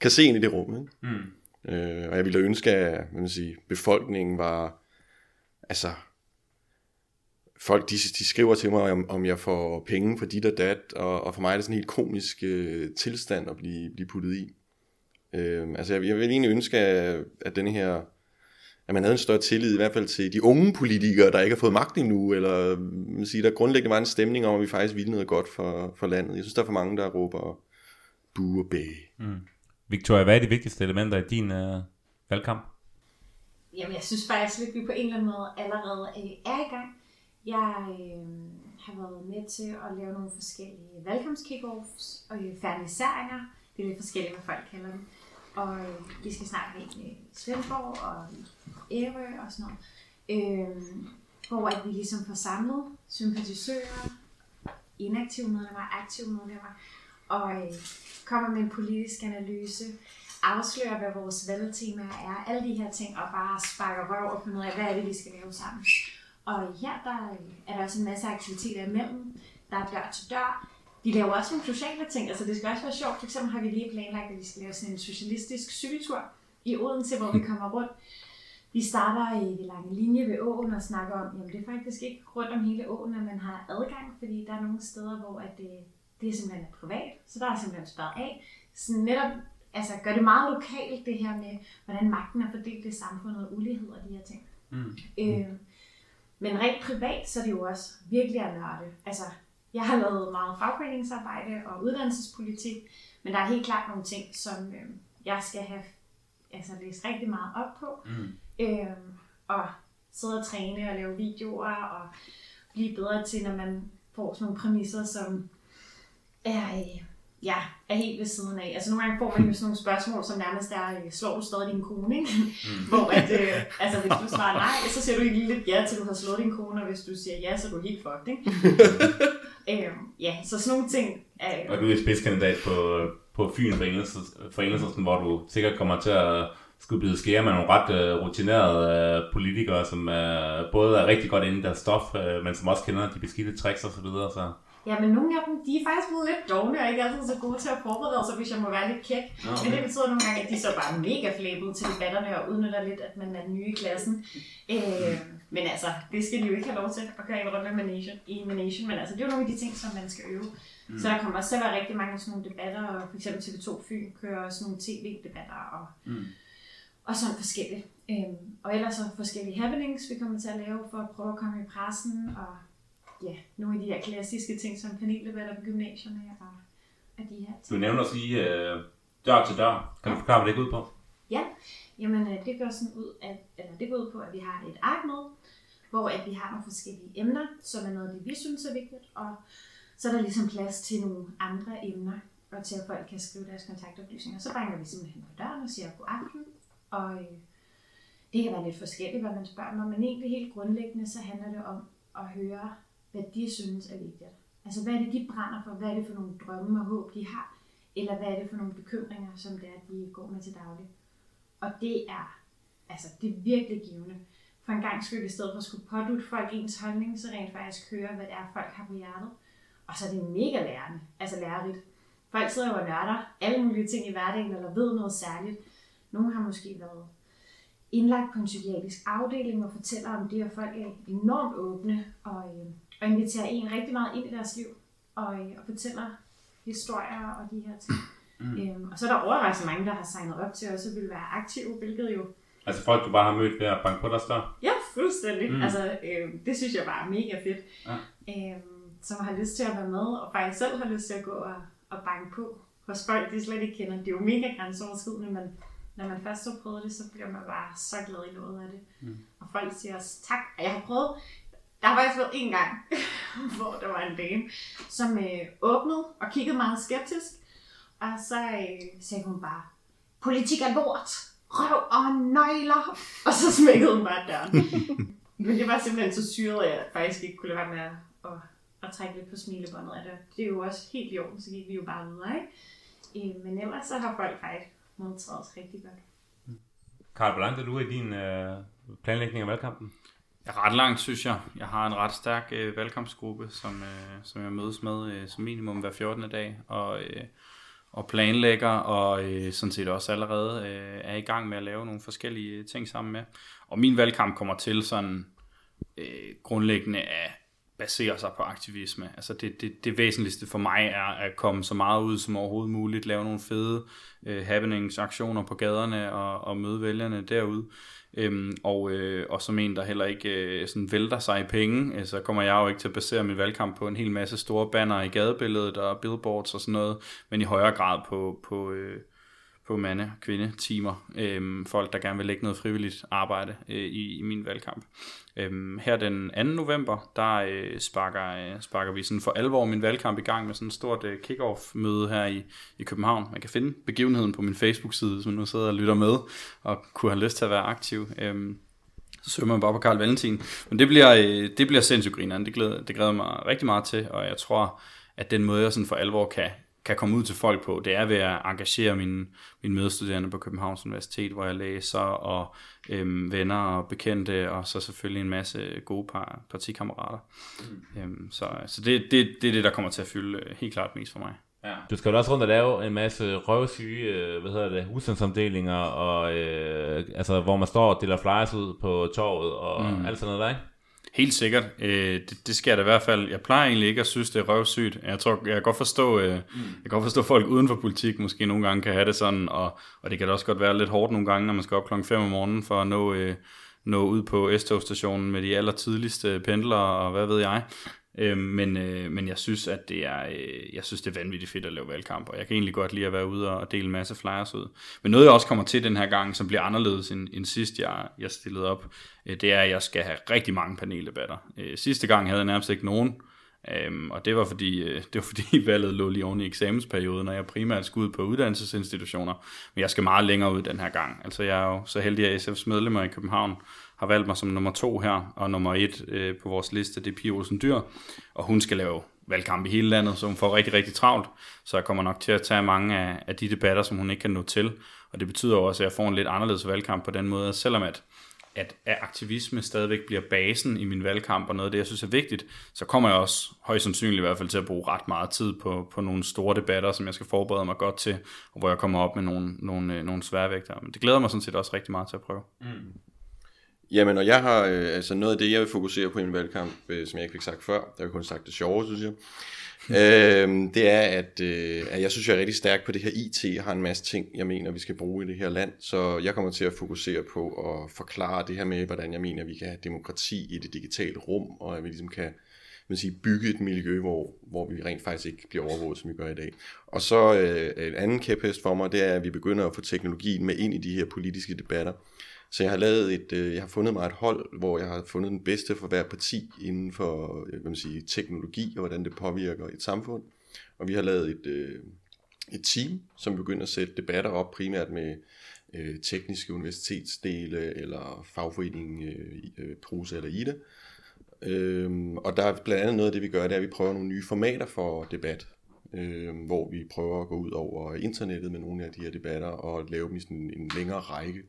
kan se ind i det rum. Ikke? Mm. Øh, og jeg ville ønske, at man sige, befolkningen var, altså, folk de, de skriver til mig, om, om jeg får penge for dit og dat, og, og for mig er det sådan en helt komisk øh, tilstand at blive, blive puttet i. Øh, altså jeg, jeg vil egentlig ønske, at, at denne her at man havde en større tillid, i hvert fald til de unge politikere, der ikke har fået magt endnu, eller man siger, der grundlæggende var en stemning om, at vi faktisk ville noget godt for, for landet. Jeg synes, der er for mange, der råber bu og bæ. Mm. Victoria, hvad er de vigtigste elementer i din øh, valgkamp? Jamen, jeg synes faktisk lidt, at vi på en eller anden måde allerede er i gang. Jeg øh, har været med til at lave nogle forskellige valgkampskickoffs og øh, ferniseringer. Det er lidt forskelligt, hvad folk kalder dem. Og øh, vi skal snakke med øh, i Svendborg og Ærø og sådan noget. Øh, hvor at vi ligesom får samlet sympatisører, inaktive medlemmer, aktive medlemmer, og øh, kommer med en politisk analyse, afslører, hvad vores valgtema er, alle de her ting, og bare sparker røv og finder ud af, hvad er det, vi skal lave sammen. Og her der er der også en masse aktiviteter imellem. Der er dør til dør. De laver også nogle sociale ting, altså det skal også være sjovt. For eksempel har vi lige planlagt, at vi skal lave sådan en socialistisk cykeltur i Odense, hvor vi <laughs> kommer rundt. Vi starter i det lange linje ved åen og snakker om, jamen det er faktisk ikke rundt om hele åen, at man har adgang, fordi der er nogle steder, hvor at det, det er simpelthen privat, så der er simpelthen sparet af. Så netop altså, gør det meget lokalt, det her med, hvordan magten er fordelt i samfundet, ulighed og de her ting. Mm. Øh, men rent privat, så er det jo også virkelig at nørde. Altså, jeg har lavet meget fagforeningsarbejde og uddannelsespolitik, men der er helt klart nogle ting, som øh, jeg skal have altså, læst rigtig meget op på. Mm. Øh, og sidde og træne og lave videoer og blive bedre til, når man får sådan nogle præmisser, som er, øh, ja, er helt ved siden af. Altså nogle gange får man jo sådan nogle spørgsmål, som nærmest er, øh, slår du stadig din kone, ikke? Mm. Hvor at, øh, altså hvis du svarer nej, så siger du ikke lidt ja, til du har slået din kone, og hvis du siger ja, så er du helt fucked, ikke? <laughs> øhm, ja, så sådan nogle ting. Er, og du er spidskandidat på, på Fyn for Enhedslisten, hvor du sikkert kommer til at skulle blive skære med nogle ret uh, rutinerede uh, politikere, som uh, både er rigtig godt inde i deres stof, uh, men som også kender de beskidte tricks og så videre. Så. Ja, men nogle af dem, de er faktisk blevet lidt dogne og ikke altid så gode til at forberede sig, hvis jeg må være lidt kæk. Okay. Men det betyder nogle gange, at de så bare mega flæbet til debatterne og udnytter lidt, at man er ny i klassen. Øh, men altså, det skal de jo ikke have lov til at gøre en rundt med i Manation. Men altså, det er jo nogle af de ting, som man skal øve. Mm. Så der kommer også til at være rigtig mange sådan nogle debatter, og for eksempel TV2 Fyn kører også nogle tv-debatter og, mm. og sådan forskelligt. Øh, og ellers så forskellige happenings, vi kommer til at lave for at prøve at komme i pressen og ja, nogle af de her klassiske ting, som paneldebatter på gymnasierne og, og de her ting. Du nævner også lige uh, dør til dør. Kan du forklare, hvad det går ud på? Ja, jamen øh, det går sådan ud, at, eller det går ud på, at vi har et ark med, hvor at vi har nogle forskellige emner, som er noget af det, vi synes er vigtigt, og så er der ligesom plads til nogle andre emner, og til at folk kan skrive deres kontaktoplysninger. Så banker vi simpelthen på døren og siger god aften, og øh, det kan være lidt forskelligt, hvad man spørger om, men egentlig helt grundlæggende, så handler det om at høre hvad de synes er vigtigt. Altså hvad er det, de brænder for? Hvad er det for nogle drømme og håb, de har? Eller hvad er det for nogle bekymringer, som det er, de går med til daglig? Og det er, altså, det er virkelig givende. For en gang skyld, i stedet for at skulle pådute folk ens holdning, så rent faktisk høre, hvad det er, folk har på hjertet. Og så er det mega lærende, altså lærerigt. Folk sidder jo og nørder alle mulige ting i hverdagen, eller ved noget særligt. Nogle har måske været indlagt på en psykiatrisk afdeling og fortæller om det, og folk er enormt åbne og, øh, og inviterer en rigtig meget ind i deres liv og, øh, og fortæller historier og de her ting. Mm. Øhm, og så er der overraskende mange, der har signet op til også vil være aktive, hvilket jo... Altså folk, du bare har mødt ved at banke på deres dør? Ja, fuldstændig. Mm. Altså, øh, det synes jeg bare er mega fedt. Ja. Øhm, som har lyst til at være med, og faktisk selv har lyst til at gå og, og banke på hos folk, de slet ikke kender. Det er jo mega grænseoverskridende, men når man først har prøvet det, så bliver man bare så glad i noget af det. Mm. Og folk siger også tak. Og jeg har prøvet, der har faktisk været en gang, <laughs> hvor der var en dame, som øh, åbnede og kiggede meget skeptisk. Og så øh, sagde hun bare, politik er lort, røv og nøgler. <laughs> Og så smækkede hun bare døren. <laughs> Men det var simpelthen så syret, at jeg faktisk ikke kunne lade være med at, at, at trække lidt på smilebåndet af det. Det er jo også helt i orden, så gik vi jo bare videre, ikke? Øh, men ellers så har folk faktisk modtaget os rigtig godt. Karl, hvor langt er du i din øh, planlægning af valgkampen? Jeg er ret langt, synes jeg. Jeg har en ret stærk øh, valgkampsgruppe, som, øh, som jeg mødes med øh, som minimum hver 14. dag, og, øh, og planlægger, og øh, sådan set også allerede øh, er i gang med at lave nogle forskellige ting sammen med. Og min valgkamp kommer til sådan øh, grundlæggende af baserer sig på aktivisme. Altså det, det, det væsentligste for mig er at komme så meget ud som overhovedet muligt, lave nogle fede øh, happenings, aktioner på gaderne og, og møde vælgerne derude. Øhm, og, øh, og som en, der heller ikke øh, sådan vælter sig i penge, øh, så kommer jeg jo ikke til at basere min valgkamp på en hel masse store banner i gadebilledet og billboards og sådan noget, men i højere grad på, på, øh, på mande- og kvindetimer. Øhm, folk, der gerne vil lægge noget frivilligt arbejde øh, i, i min valgkamp. Øhm, her den 2. november, der øh, sparker, øh, sparker vi sådan for alvor min valgkamp i gang med sådan et stort øh, kick-off-møde her i, i København. Man kan finde begivenheden på min Facebook-side, hvis man nu sidder og lytter med, og kunne have lyst til at være aktiv. Øhm, så søger man bare på Karl Valentin. Men det bliver, øh, det bliver sindssygt grineren. Det glæder, det glæder mig rigtig meget til, og jeg tror, at den måde, jeg sådan for alvor kan, kan komme ud til folk på, det er ved at engagere mine, mine medstuderende på Københavns Universitet, hvor jeg læser, og øhm, venner og bekendte, og så selvfølgelig en masse gode par, partikammerater. Mm. Øhm, så så det, det, det er det, der kommer til at fylde øh, helt klart mest for mig. Ja. Du skal jo også rundt og lave en masse røvsyge, øh, hvad hedder det, husstandsomdelinger, og øh, altså, hvor man står og deler flyers ud på torvet, og mm. alt sådan noget der, ikke? Helt sikkert. Øh, det, det sker det i hvert fald. Jeg plejer egentlig ikke at synes, det er røvsygt. Jeg tror, jeg kan godt forstå, øh, jeg kan godt forstå, at folk uden for politik måske nogle gange kan have det sådan, og, og det kan da også godt være lidt hårdt nogle gange, når man skal op klokken 5 om morgenen for at nå, øh, nå ud på S-togstationen med de allertidligste pendlere, og hvad ved jeg. Øh, men, øh, men jeg synes, at det er, øh, jeg synes, det er vanvittigt fedt at lave valgkamp, og jeg kan egentlig godt lide at være ude og dele en masse flyers ud. Men noget, jeg også kommer til den her gang, som bliver anderledes end, end sidst, jeg, jeg stillede op, øh, det er, at jeg skal have rigtig mange paneldebatter. Øh, sidste gang havde jeg nærmest ikke nogen, Øhm, og det var, fordi, øh, <laughs> det var fordi valget lå lige oven i eksamensperioden, og jeg primært skulle ud på uddannelsesinstitutioner. Men jeg skal meget længere ud den her gang. Altså jeg er jo så heldig, at SF's medlemmer i København har valgt mig som nummer to her, og nummer et øh, på vores liste, det er Pia Olsen Dyr, og hun skal lave valgkamp i hele landet, så hun får rigtig, rigtig travlt, så jeg kommer nok til at tage mange af, af de debatter, som hun ikke kan nå til, og det betyder også, at jeg får en lidt anderledes valgkamp på den måde, at selvom at, at, at aktivisme stadigvæk bliver basen i min valgkamp, og noget af det, jeg synes er vigtigt, så kommer jeg også højst sandsynligt i hvert fald til at bruge ret meget tid på, på nogle store debatter, som jeg skal forberede mig godt til, og hvor jeg kommer op med nogle, nogle, øh, nogle sværvægter. Men det glæder mig sådan set også rigtig meget til at prøve. Mm. Jamen, og jeg har, øh, altså noget af det, jeg vil fokusere på i en valgkamp, øh, som jeg ikke fik sagt før, der har kun sagt det sjove, synes jeg, <laughs> øh, det er, at, øh, at jeg synes, jeg er rigtig stærk på det her IT. Jeg har en masse ting, jeg mener, vi skal bruge i det her land, så jeg kommer til at fokusere på at forklare det her med, hvordan jeg mener, vi kan have demokrati i det digitale rum, og at vi ligesom kan man sige, bygge et miljø, hvor, hvor vi rent faktisk ikke bliver overvåget, som vi gør i dag. Og så øh, en anden kæphest for mig, det er, at vi begynder at få teknologien med ind i de her politiske debatter. Så jeg har lavet et, øh, jeg har fundet mig et hold, hvor jeg har fundet den bedste for hver parti inden for hvad man sige, teknologi og hvordan det påvirker et samfund. Og vi har lavet et, øh, et team, som begynder at sætte debatter op primært med øh, tekniske universitetsdele eller fagforeningen øh, øh eller IDA. Øhm, og der er blandt andet noget af det, vi gør, det er, at vi prøver nogle nye formater for debat, øh, hvor vi prøver at gå ud over internettet med nogle af de her debatter og lave dem i sådan en længere række.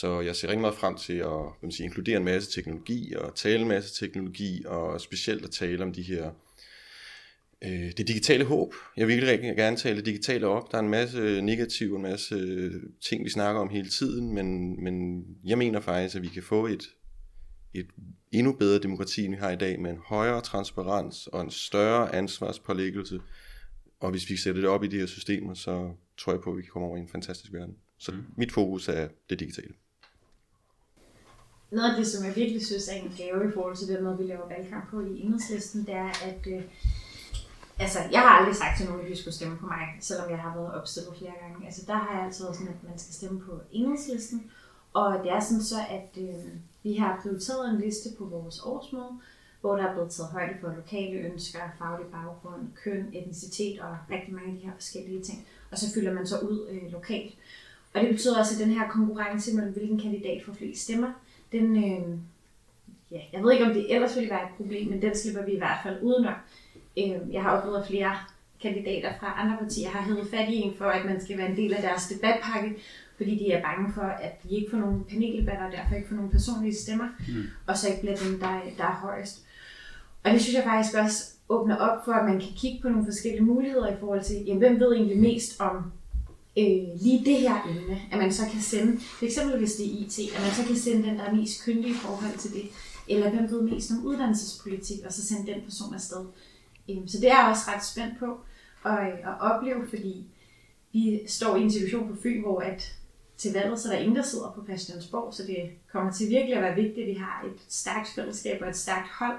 Så jeg ser rigtig meget frem til at hvad sige, inkludere en masse teknologi og tale en masse teknologi, og specielt at tale om de her øh, det digitale håb. Jeg vil rigtig gerne tale det digitale op. Der er en masse negative, en masse ting, vi snakker om hele tiden, men, men jeg mener faktisk, at vi kan få et, et endnu bedre demokrati, end vi har i dag, med en højere transparens og en større ansvarspålæggelse. Og hvis vi sætter det op i de her systemer, så tror jeg på, at vi kan komme over i en fantastisk verden. Så mm. mit fokus er det digitale. Noget af det, som jeg virkelig synes er en gave i forhold til den måde, vi laver valgkamp på i enhedslisten, det er, at øh, altså, jeg har aldrig sagt til nogen, at de skulle stemme på mig, selvom jeg har været opstillet flere gange. Altså, der har jeg altid været sådan, at man skal stemme på enhedslisten. Og det er sådan så, at øh, vi har prioriteret en liste på vores årsmøde, hvor der er blevet taget højde for lokale ønsker, faglig baggrund, køn, etnicitet og rigtig mange af de her forskellige ting. Og så fylder man så ud øh, lokalt. Og det betyder også, at den her konkurrence mellem hvilken kandidat får flest stemmer, den, øh, ja, jeg ved ikke, om det ellers ville være et problem, men den slipper vi i hvert fald udenom. Øh, jeg har oplevet, at flere kandidater fra andre partier har hævet fat i en for, at man skal være en del af deres debatpakke, fordi de er bange for, at de ikke får nogen paneldebatter, og derfor ikke får nogen personlige stemmer, mm. og så ikke bliver dem, der, der er højst. Og det synes jeg faktisk også åbner op for, at man kan kigge på nogle forskellige muligheder i forhold til, jamen, hvem ved egentlig mest om øh, lige det her emne, at man så kan sende, for eksempel hvis det er IT, at man så kan sende den, der er mest kyndig i forhold til det, eller hvem ved mest om uddannelsespolitik, og så sende den person afsted. Øhm, så det er jeg også ret spændt på at, øh, at opleve, fordi vi står i en situation på Fyn, hvor at til valget, så er der ingen, der sidder på Christiansborg, så det kommer til virkelig at være vigtigt, at vi har et stærkt fællesskab og et stærkt hold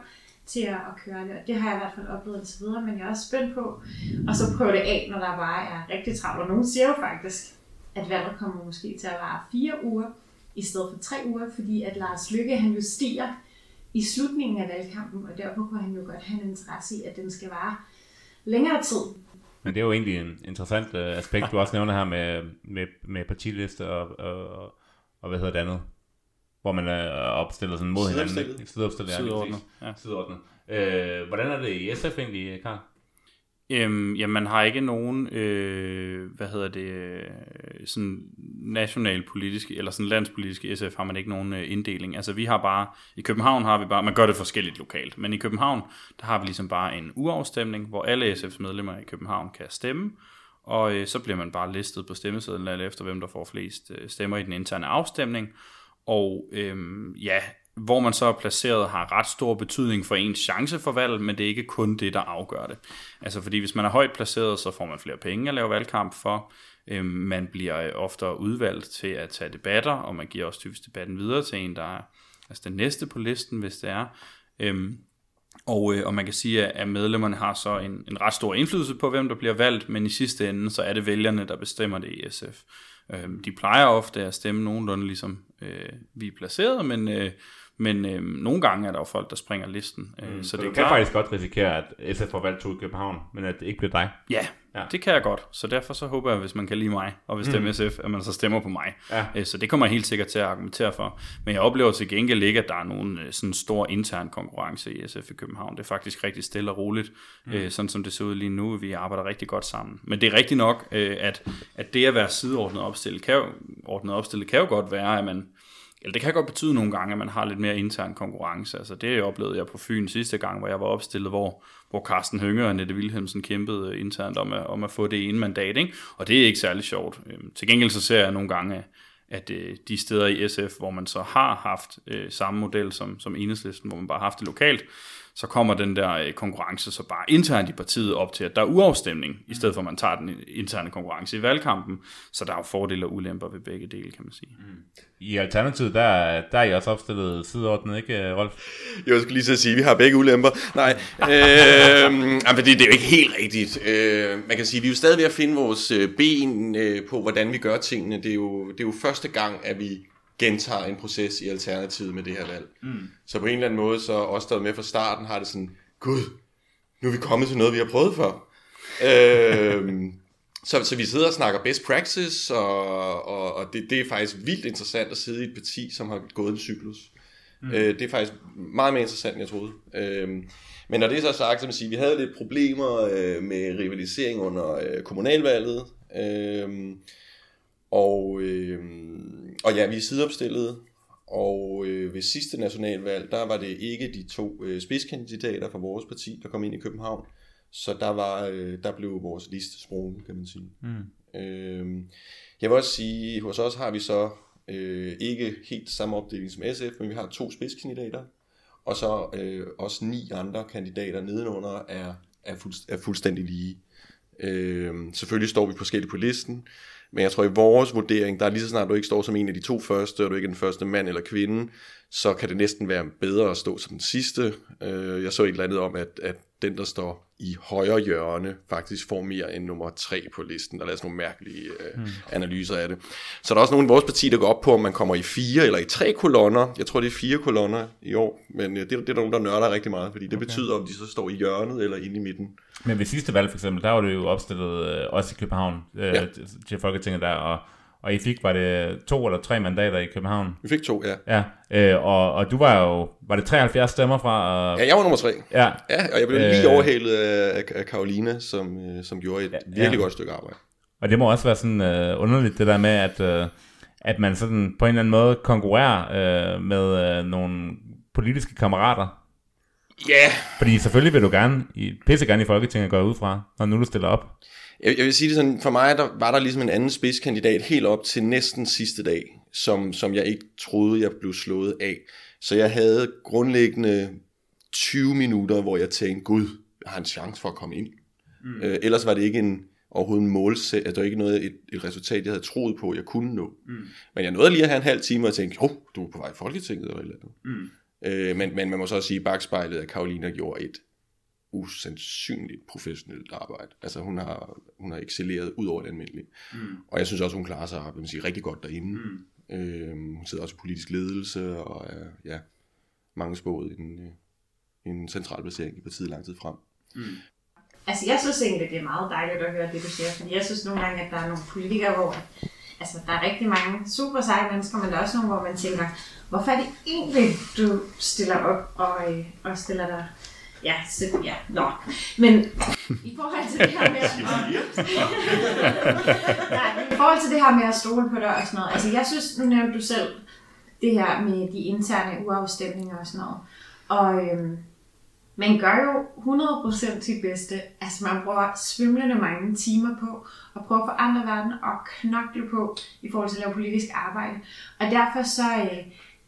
til at, at køre det. Og det har jeg i hvert fald oplevet indtil videre, men jeg er også spændt på og så prøve det af, når der bare er rigtig travlt. Og nogen siger jo faktisk, at valget kommer måske til at vare fire uger, i stedet for tre uger, fordi at Lars Lykke han jo stiger i slutningen af valgkampen, og derfor kunne han jo godt have en interesse i, at den skal vare længere tid. Men det er jo egentlig en interessant øh, aspekt, du også nævner her med, med, med partiliste og, og, og, hvad hedder det andet? Hvor man er opstillet sådan mod hinanden. Sideopstillet. Sideordnet, ja. Sideordnet. Øh, hvordan er det i SF egentlig, Karl? Øhm, ja, man har ikke nogen, øh, hvad hedder det, øh, sådan nationalpolitiske, eller sådan landspolitiske SF har man ikke nogen øh, inddeling. Altså vi har bare, i København har vi bare, man gør det forskelligt lokalt, men i København, der har vi ligesom bare en uafstemning, hvor alle SF's medlemmer i København kan stemme, og øh, så bliver man bare listet på stemmesedlen, alt efter hvem der får flest øh, stemmer i den interne afstemning. Og øhm, ja, hvor man så er placeret, har ret stor betydning for ens chance for valg, men det er ikke kun det, der afgør det. Altså fordi hvis man er højt placeret, så får man flere penge at lave valgkamp for. Øhm, man bliver ofte oftere udvalgt til at tage debatter, og man giver også typisk debatten videre til en, der er altså den næste på listen, hvis det er. Øhm, og, øh, og man kan sige, at medlemmerne har så en, en ret stor indflydelse på, hvem der bliver valgt, men i sidste ende, så er det vælgerne, der bestemmer det i SF. Øhm, de plejer ofte at stemme nogenlunde ligesom øh, vi er placeret, men, øh, men øh, nogle gange er der jo folk, der springer listen. Øh, Mm, så så det du kan klart, faktisk godt risikere, at SF får valgt to i København, men at det ikke bliver dig. Ja, Ja. det kan jeg godt. Så derfor så håber jeg, hvis man kan lide mig, og hvis det er SF, at man så stemmer på mig. Ja. Øh, Så det kommer jeg helt sikkert til at argumentere for. Men jeg oplever til gengæld ikke, at der er nogen øh, sådan stor intern konkurrence i SF i København. Det er faktisk rigtig stille og roligt, mm. sådan som det ser ud lige nu. Vi arbejder rigtig godt sammen. Men det er rigtigt nok, øh, at, at det at være sideordnet opstillet kan, jo, ordnet opstillet kan jo godt være, at man eller det kan godt betyde nogle gange, at man har lidt mere intern konkurrence. Altså det oplevede jeg på Fyn sidste gang, hvor jeg var opstillet, hvor, hvor Carsten Hønge og Nette Wilhelmsen kæmpede internt om at, om at få det ene mandat. Ikke? Og det er ikke særlig sjovt. Øhm, til gengæld så ser jeg nogle gange, at øh, de steder i SF, hvor man så har haft øh, samme model som, som enhedslisten, hvor man bare har haft det lokalt, så kommer den der øh, konkurrence så bare internt i partiet op til, at der er uafstemning, i stedet for at man tager den interne konkurrence i valgkampen. Så der er jo fordele og ulemper ved begge dele, kan man sige. I Alternativet, der, der er I også opstillet sideordnet, ikke Rolf? Jeg skulle lige så sige, at vi har begge ulemper. Nej, øh, jamen, det, det er jo ikke helt rigtigt. Øh, man kan sige, at vi er jo stadig ved at finde vores øh, ben øh, på, hvordan vi gør tingene. Det er, jo, det er jo første gang, at vi gentager en proces i Alternativet med det her valg. Mm. Så på en eller anden måde, så os, der er med fra starten, har det sådan, gud, nu er vi kommet til noget, vi har prøvet før. øh, så, så vi sidder og snakker best practice, og, og, og det, det er faktisk vildt interessant at sidde i et parti, som har gået en cyklus. Mm. Øh, det er faktisk meget mere interessant, end jeg troede. Øh, men når det er så sagt, så jeg sige, vi havde lidt problemer øh, med rivalisering under øh, kommunalvalget. Øh, og, øh, og ja, vi er sideopstillet. Og øh, ved sidste nationalvalg, der var det ikke de to øh, spidskandidater fra vores parti, der kom ind i København. Så der, var, øh, der blev vores liste sprunget, kan man sige. Mm. Øh, jeg vil også sige, hos os har vi så øh, ikke helt samme opdeling som SF, men vi har to spidskandidater. Og så øh, også ni andre kandidater nedenunder er, er, fuldst- er fuldstændig lige. Øh, selvfølgelig står vi forskelligt på listen, men jeg tror i vores vurdering, der er lige så snart du ikke står som en af de to første, og du ikke er den første mand eller kvinde, så kan det næsten være bedre at stå som den sidste. Øh, jeg så et eller andet om, at, at den, der står i højre hjørne, faktisk får mere end nummer tre på listen. Der er sådan nogle mærkelige øh, mm. analyser af det. Så der er også nogle i vores parti, der går op på, om man kommer i fire eller i tre kolonner. Jeg tror, det er fire kolonner i år, men det, det er der nogen, der nørder rigtig meget, fordi det okay. betyder, om de så står i hjørnet eller inde i midten. Men ved sidste valg for eksempel, der var det jo opstillet øh, også i København øh, ja. til Folketinget der, og, og I fik, var det to eller tre mandater i København? Vi fik to, ja. Ja, øh, og, og du var jo, var det 73 stemmer fra? Og, Ja, jeg var nummer tre. ja. Ja, og jeg blev Øh. lige overhalet af, af Karolina, som, øh, som gjorde et Ja, virkelig ja. godt stykke arbejde. Og det må også være sådan øh, underligt, det der med, at, øh, at man sådan på en eller anden måde konkurrerer øh, med øh, nogle politiske kammerater. Ja, yeah. Fordi selvfølgelig vil du gerne, i, pisse gerne i Folketinget gå ud fra, når nu du stiller op. Jeg, jeg vil sige det sådan, for mig der var der ligesom en anden spidskandidat helt op til næsten sidste dag, som, som jeg ikke troede, jeg blev slået af. Så jeg havde grundlæggende 20 minutter, hvor jeg tænkte, gud, jeg har en chance for at komme ind. Mm. Øh, ellers var det ikke en, overhovedet en målsæt, altså, ikke noget, et, et resultat, jeg havde troet på, jeg kunne nå. Mm. Men jeg nåede lige at have en halv time, og tænkte, jo, du er på vej i Folketinget eller et eller andet. Mm. Øh, men, men man må så også sige, at bagspejlet, at Karolina gjorde et usandsynligt professionelt arbejde. Altså hun har, hun har excelleret ud over det almindelige. Mm. Og jeg synes også, hun klarer sig vil sige, rigtig godt derinde. Mm. Øh, hun sidder også i politisk ledelse og er ja, mange spået i en, øh, en central placering i partiet lang tid frem. Mm. Altså jeg synes egentlig, det er meget dejligt at høre det, du siger, fordi jeg synes nogle gange, at der er nogle politikere, hvor altså, der er rigtig mange super seje mennesker, men der er også nogle, hvor man tænker, hvorfor er det egentlig, du stiller op og, øh, og stiller dig Ja, så, ja, nå. Men i forhold til det her med... <laughs> <laughs> nej, i forhold til det her med at stole på dig og sådan noget. Altså, jeg synes, nu nævnte du selv det her med de interne uafstemninger og sådan noget. Og øhm, man gør jo 100% sit bedste. Altså, man bruger svimlende mange timer på at prøve at forandre verden og knokle på i forhold til at lave politisk arbejde. Og derfor så, øh,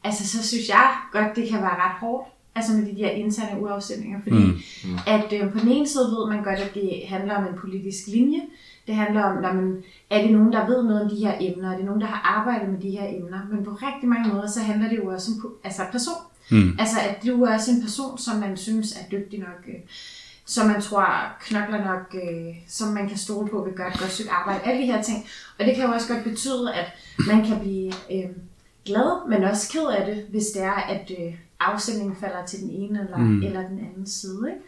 altså, så synes jeg godt, det kan være ret hårdt altså med de der interne uafstemninger, fordi mm. Mm. at øh, på den ene side ved man godt, at det handler om en politisk linje, det handler om, når man, er det nogen, der ved noget om de her emner, er det nogen, der har arbejdet med de her emner, men på rigtig mange måder, så handler det jo også om altså person. Mm. Altså at du er også en person, som man synes er dygtig nok, øh, som man tror knokler nok, øh, som man kan stole på, vil gøre et godt stykke arbejde, alle de her ting. Og det kan jo også godt betyde, at man kan blive øh, glad, men også ked af det, hvis det er, at øh, afstemningen falder til den ene eller, mm. eller den anden side. Ikke?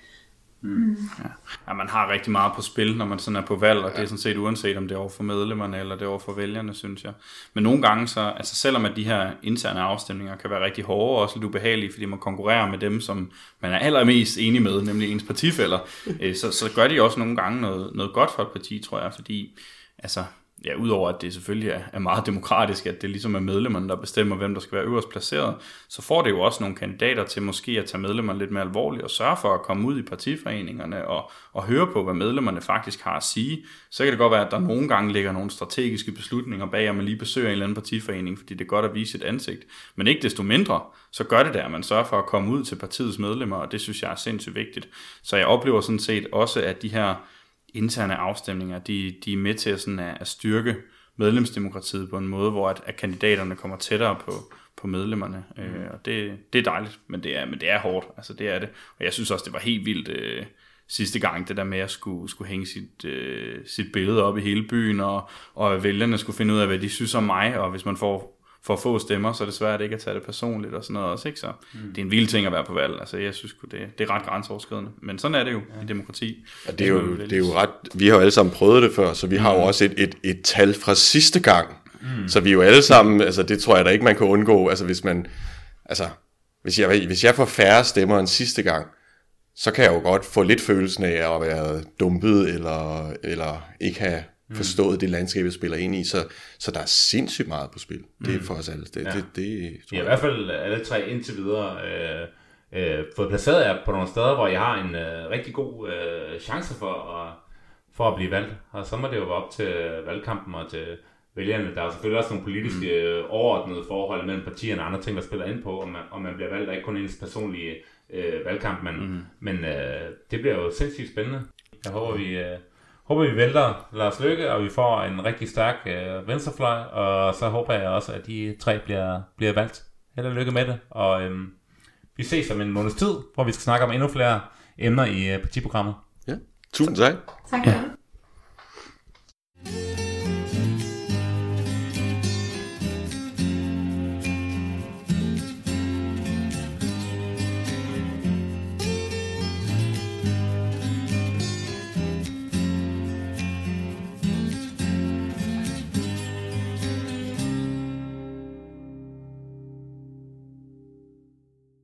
Mm. Mm. Ja. ja, man har rigtig meget på spil, når man sådan er på valg, og ja. det er sådan set uanset, om det er over for medlemmerne eller det er over for vælgerne, synes jeg. Men nogle gange, så, altså selvom at de her interne afstemninger kan være rigtig hårde og også lidt ubehagelige, fordi man konkurrerer med dem, som man er allermest enig med, nemlig ens partifælder, <laughs> øh, så, så gør de også nogle gange noget, noget godt for et parti, tror jeg, fordi altså, ja, udover at det selvfølgelig er, er meget demokratisk, at det ligesom er medlemmerne, der bestemmer, hvem der skal være øverst placeret, så får det jo også nogle kandidater til måske at tage medlemmerne lidt mere alvorligt og sørge for at komme ud i partiforeningerne og, og høre på, hvad medlemmerne faktisk har at sige. Så kan det godt være, at der nogle gange ligger nogle strategiske beslutninger bag, at man lige besøger en eller anden partiforening, fordi det er godt at vise sit ansigt. Men ikke desto mindre, så gør det der, at man sørger for at komme ud til partiets medlemmer, og det synes jeg er sindssygt vigtigt. Så jeg oplever sådan set også, at de her interne afstemninger, de, de er med til at, sådan at, at styrke medlemsdemokratiet på en måde, hvor at, at kandidaterne kommer tættere på, på medlemmerne. Mm. Øh, og det, det er dejligt, men det er, men det er hårdt. Altså det er det. Og jeg synes også, det var helt vildt øh, sidste gang, det der med at skulle, skulle hænge sit, øh, sit billede op i hele byen, og, og vælgerne skulle finde ud af, hvad de synes om mig, og hvis man får for få stemmer, så er det svært ikke at tage det personligt og sådan noget også, ikke? Så mm. det er en vild ting at være på valg. Altså, jeg synes det, det er ret grænseoverskridende. Men sådan er det jo ja. i demokrati. Ja, det, er jo, det er jo ret... Vi har jo alle sammen prøvet det før, så vi har jo mm. også et, et, et tal fra sidste gang. Mm. Så vi er jo alle sammen... Altså, det tror jeg da ikke, man kan undgå. Altså, hvis man... Altså, hvis jeg, hvis jeg får færre stemmer end sidste gang, så kan jeg jo godt få lidt følelsen af at være dumpet, eller, eller ikke have mm. forstået det landskab, jeg spiller ind i. Så, så der er sindssygt meget på spil. Mm. Det er for os alle. Det, ja. det, det, tror ja, i hvert fald alle tre indtil videre øh, øh, fået placeret jer på nogle steder, hvor jeg har en øh, rigtig god øh, chance for at, for at blive valgt. Og så må det jo være op til valgkampen og til vælgerne. Der er selvfølgelig også nogle politiske mm. Øh, overordnede forhold mellem partierne og andre ting, der spiller ind på, om man, om man bliver valgt, og ikke kun ens personlige øh, valgkamp. Men, mm. men øh, det bliver jo sindssygt spændende. Jeg håber, vi... Øh, håber, vi vælter Lars Lykke, og vi får en rigtig stærk øh, venstrefløj, og så håber jeg også, at de tre bliver, bliver valgt. Held og lykke med det, og øhm, vi ses om en måneds tid, hvor vi skal snakke om endnu flere emner i øh, partiprogrammet. Ja, tusind tak. Tak. Ja.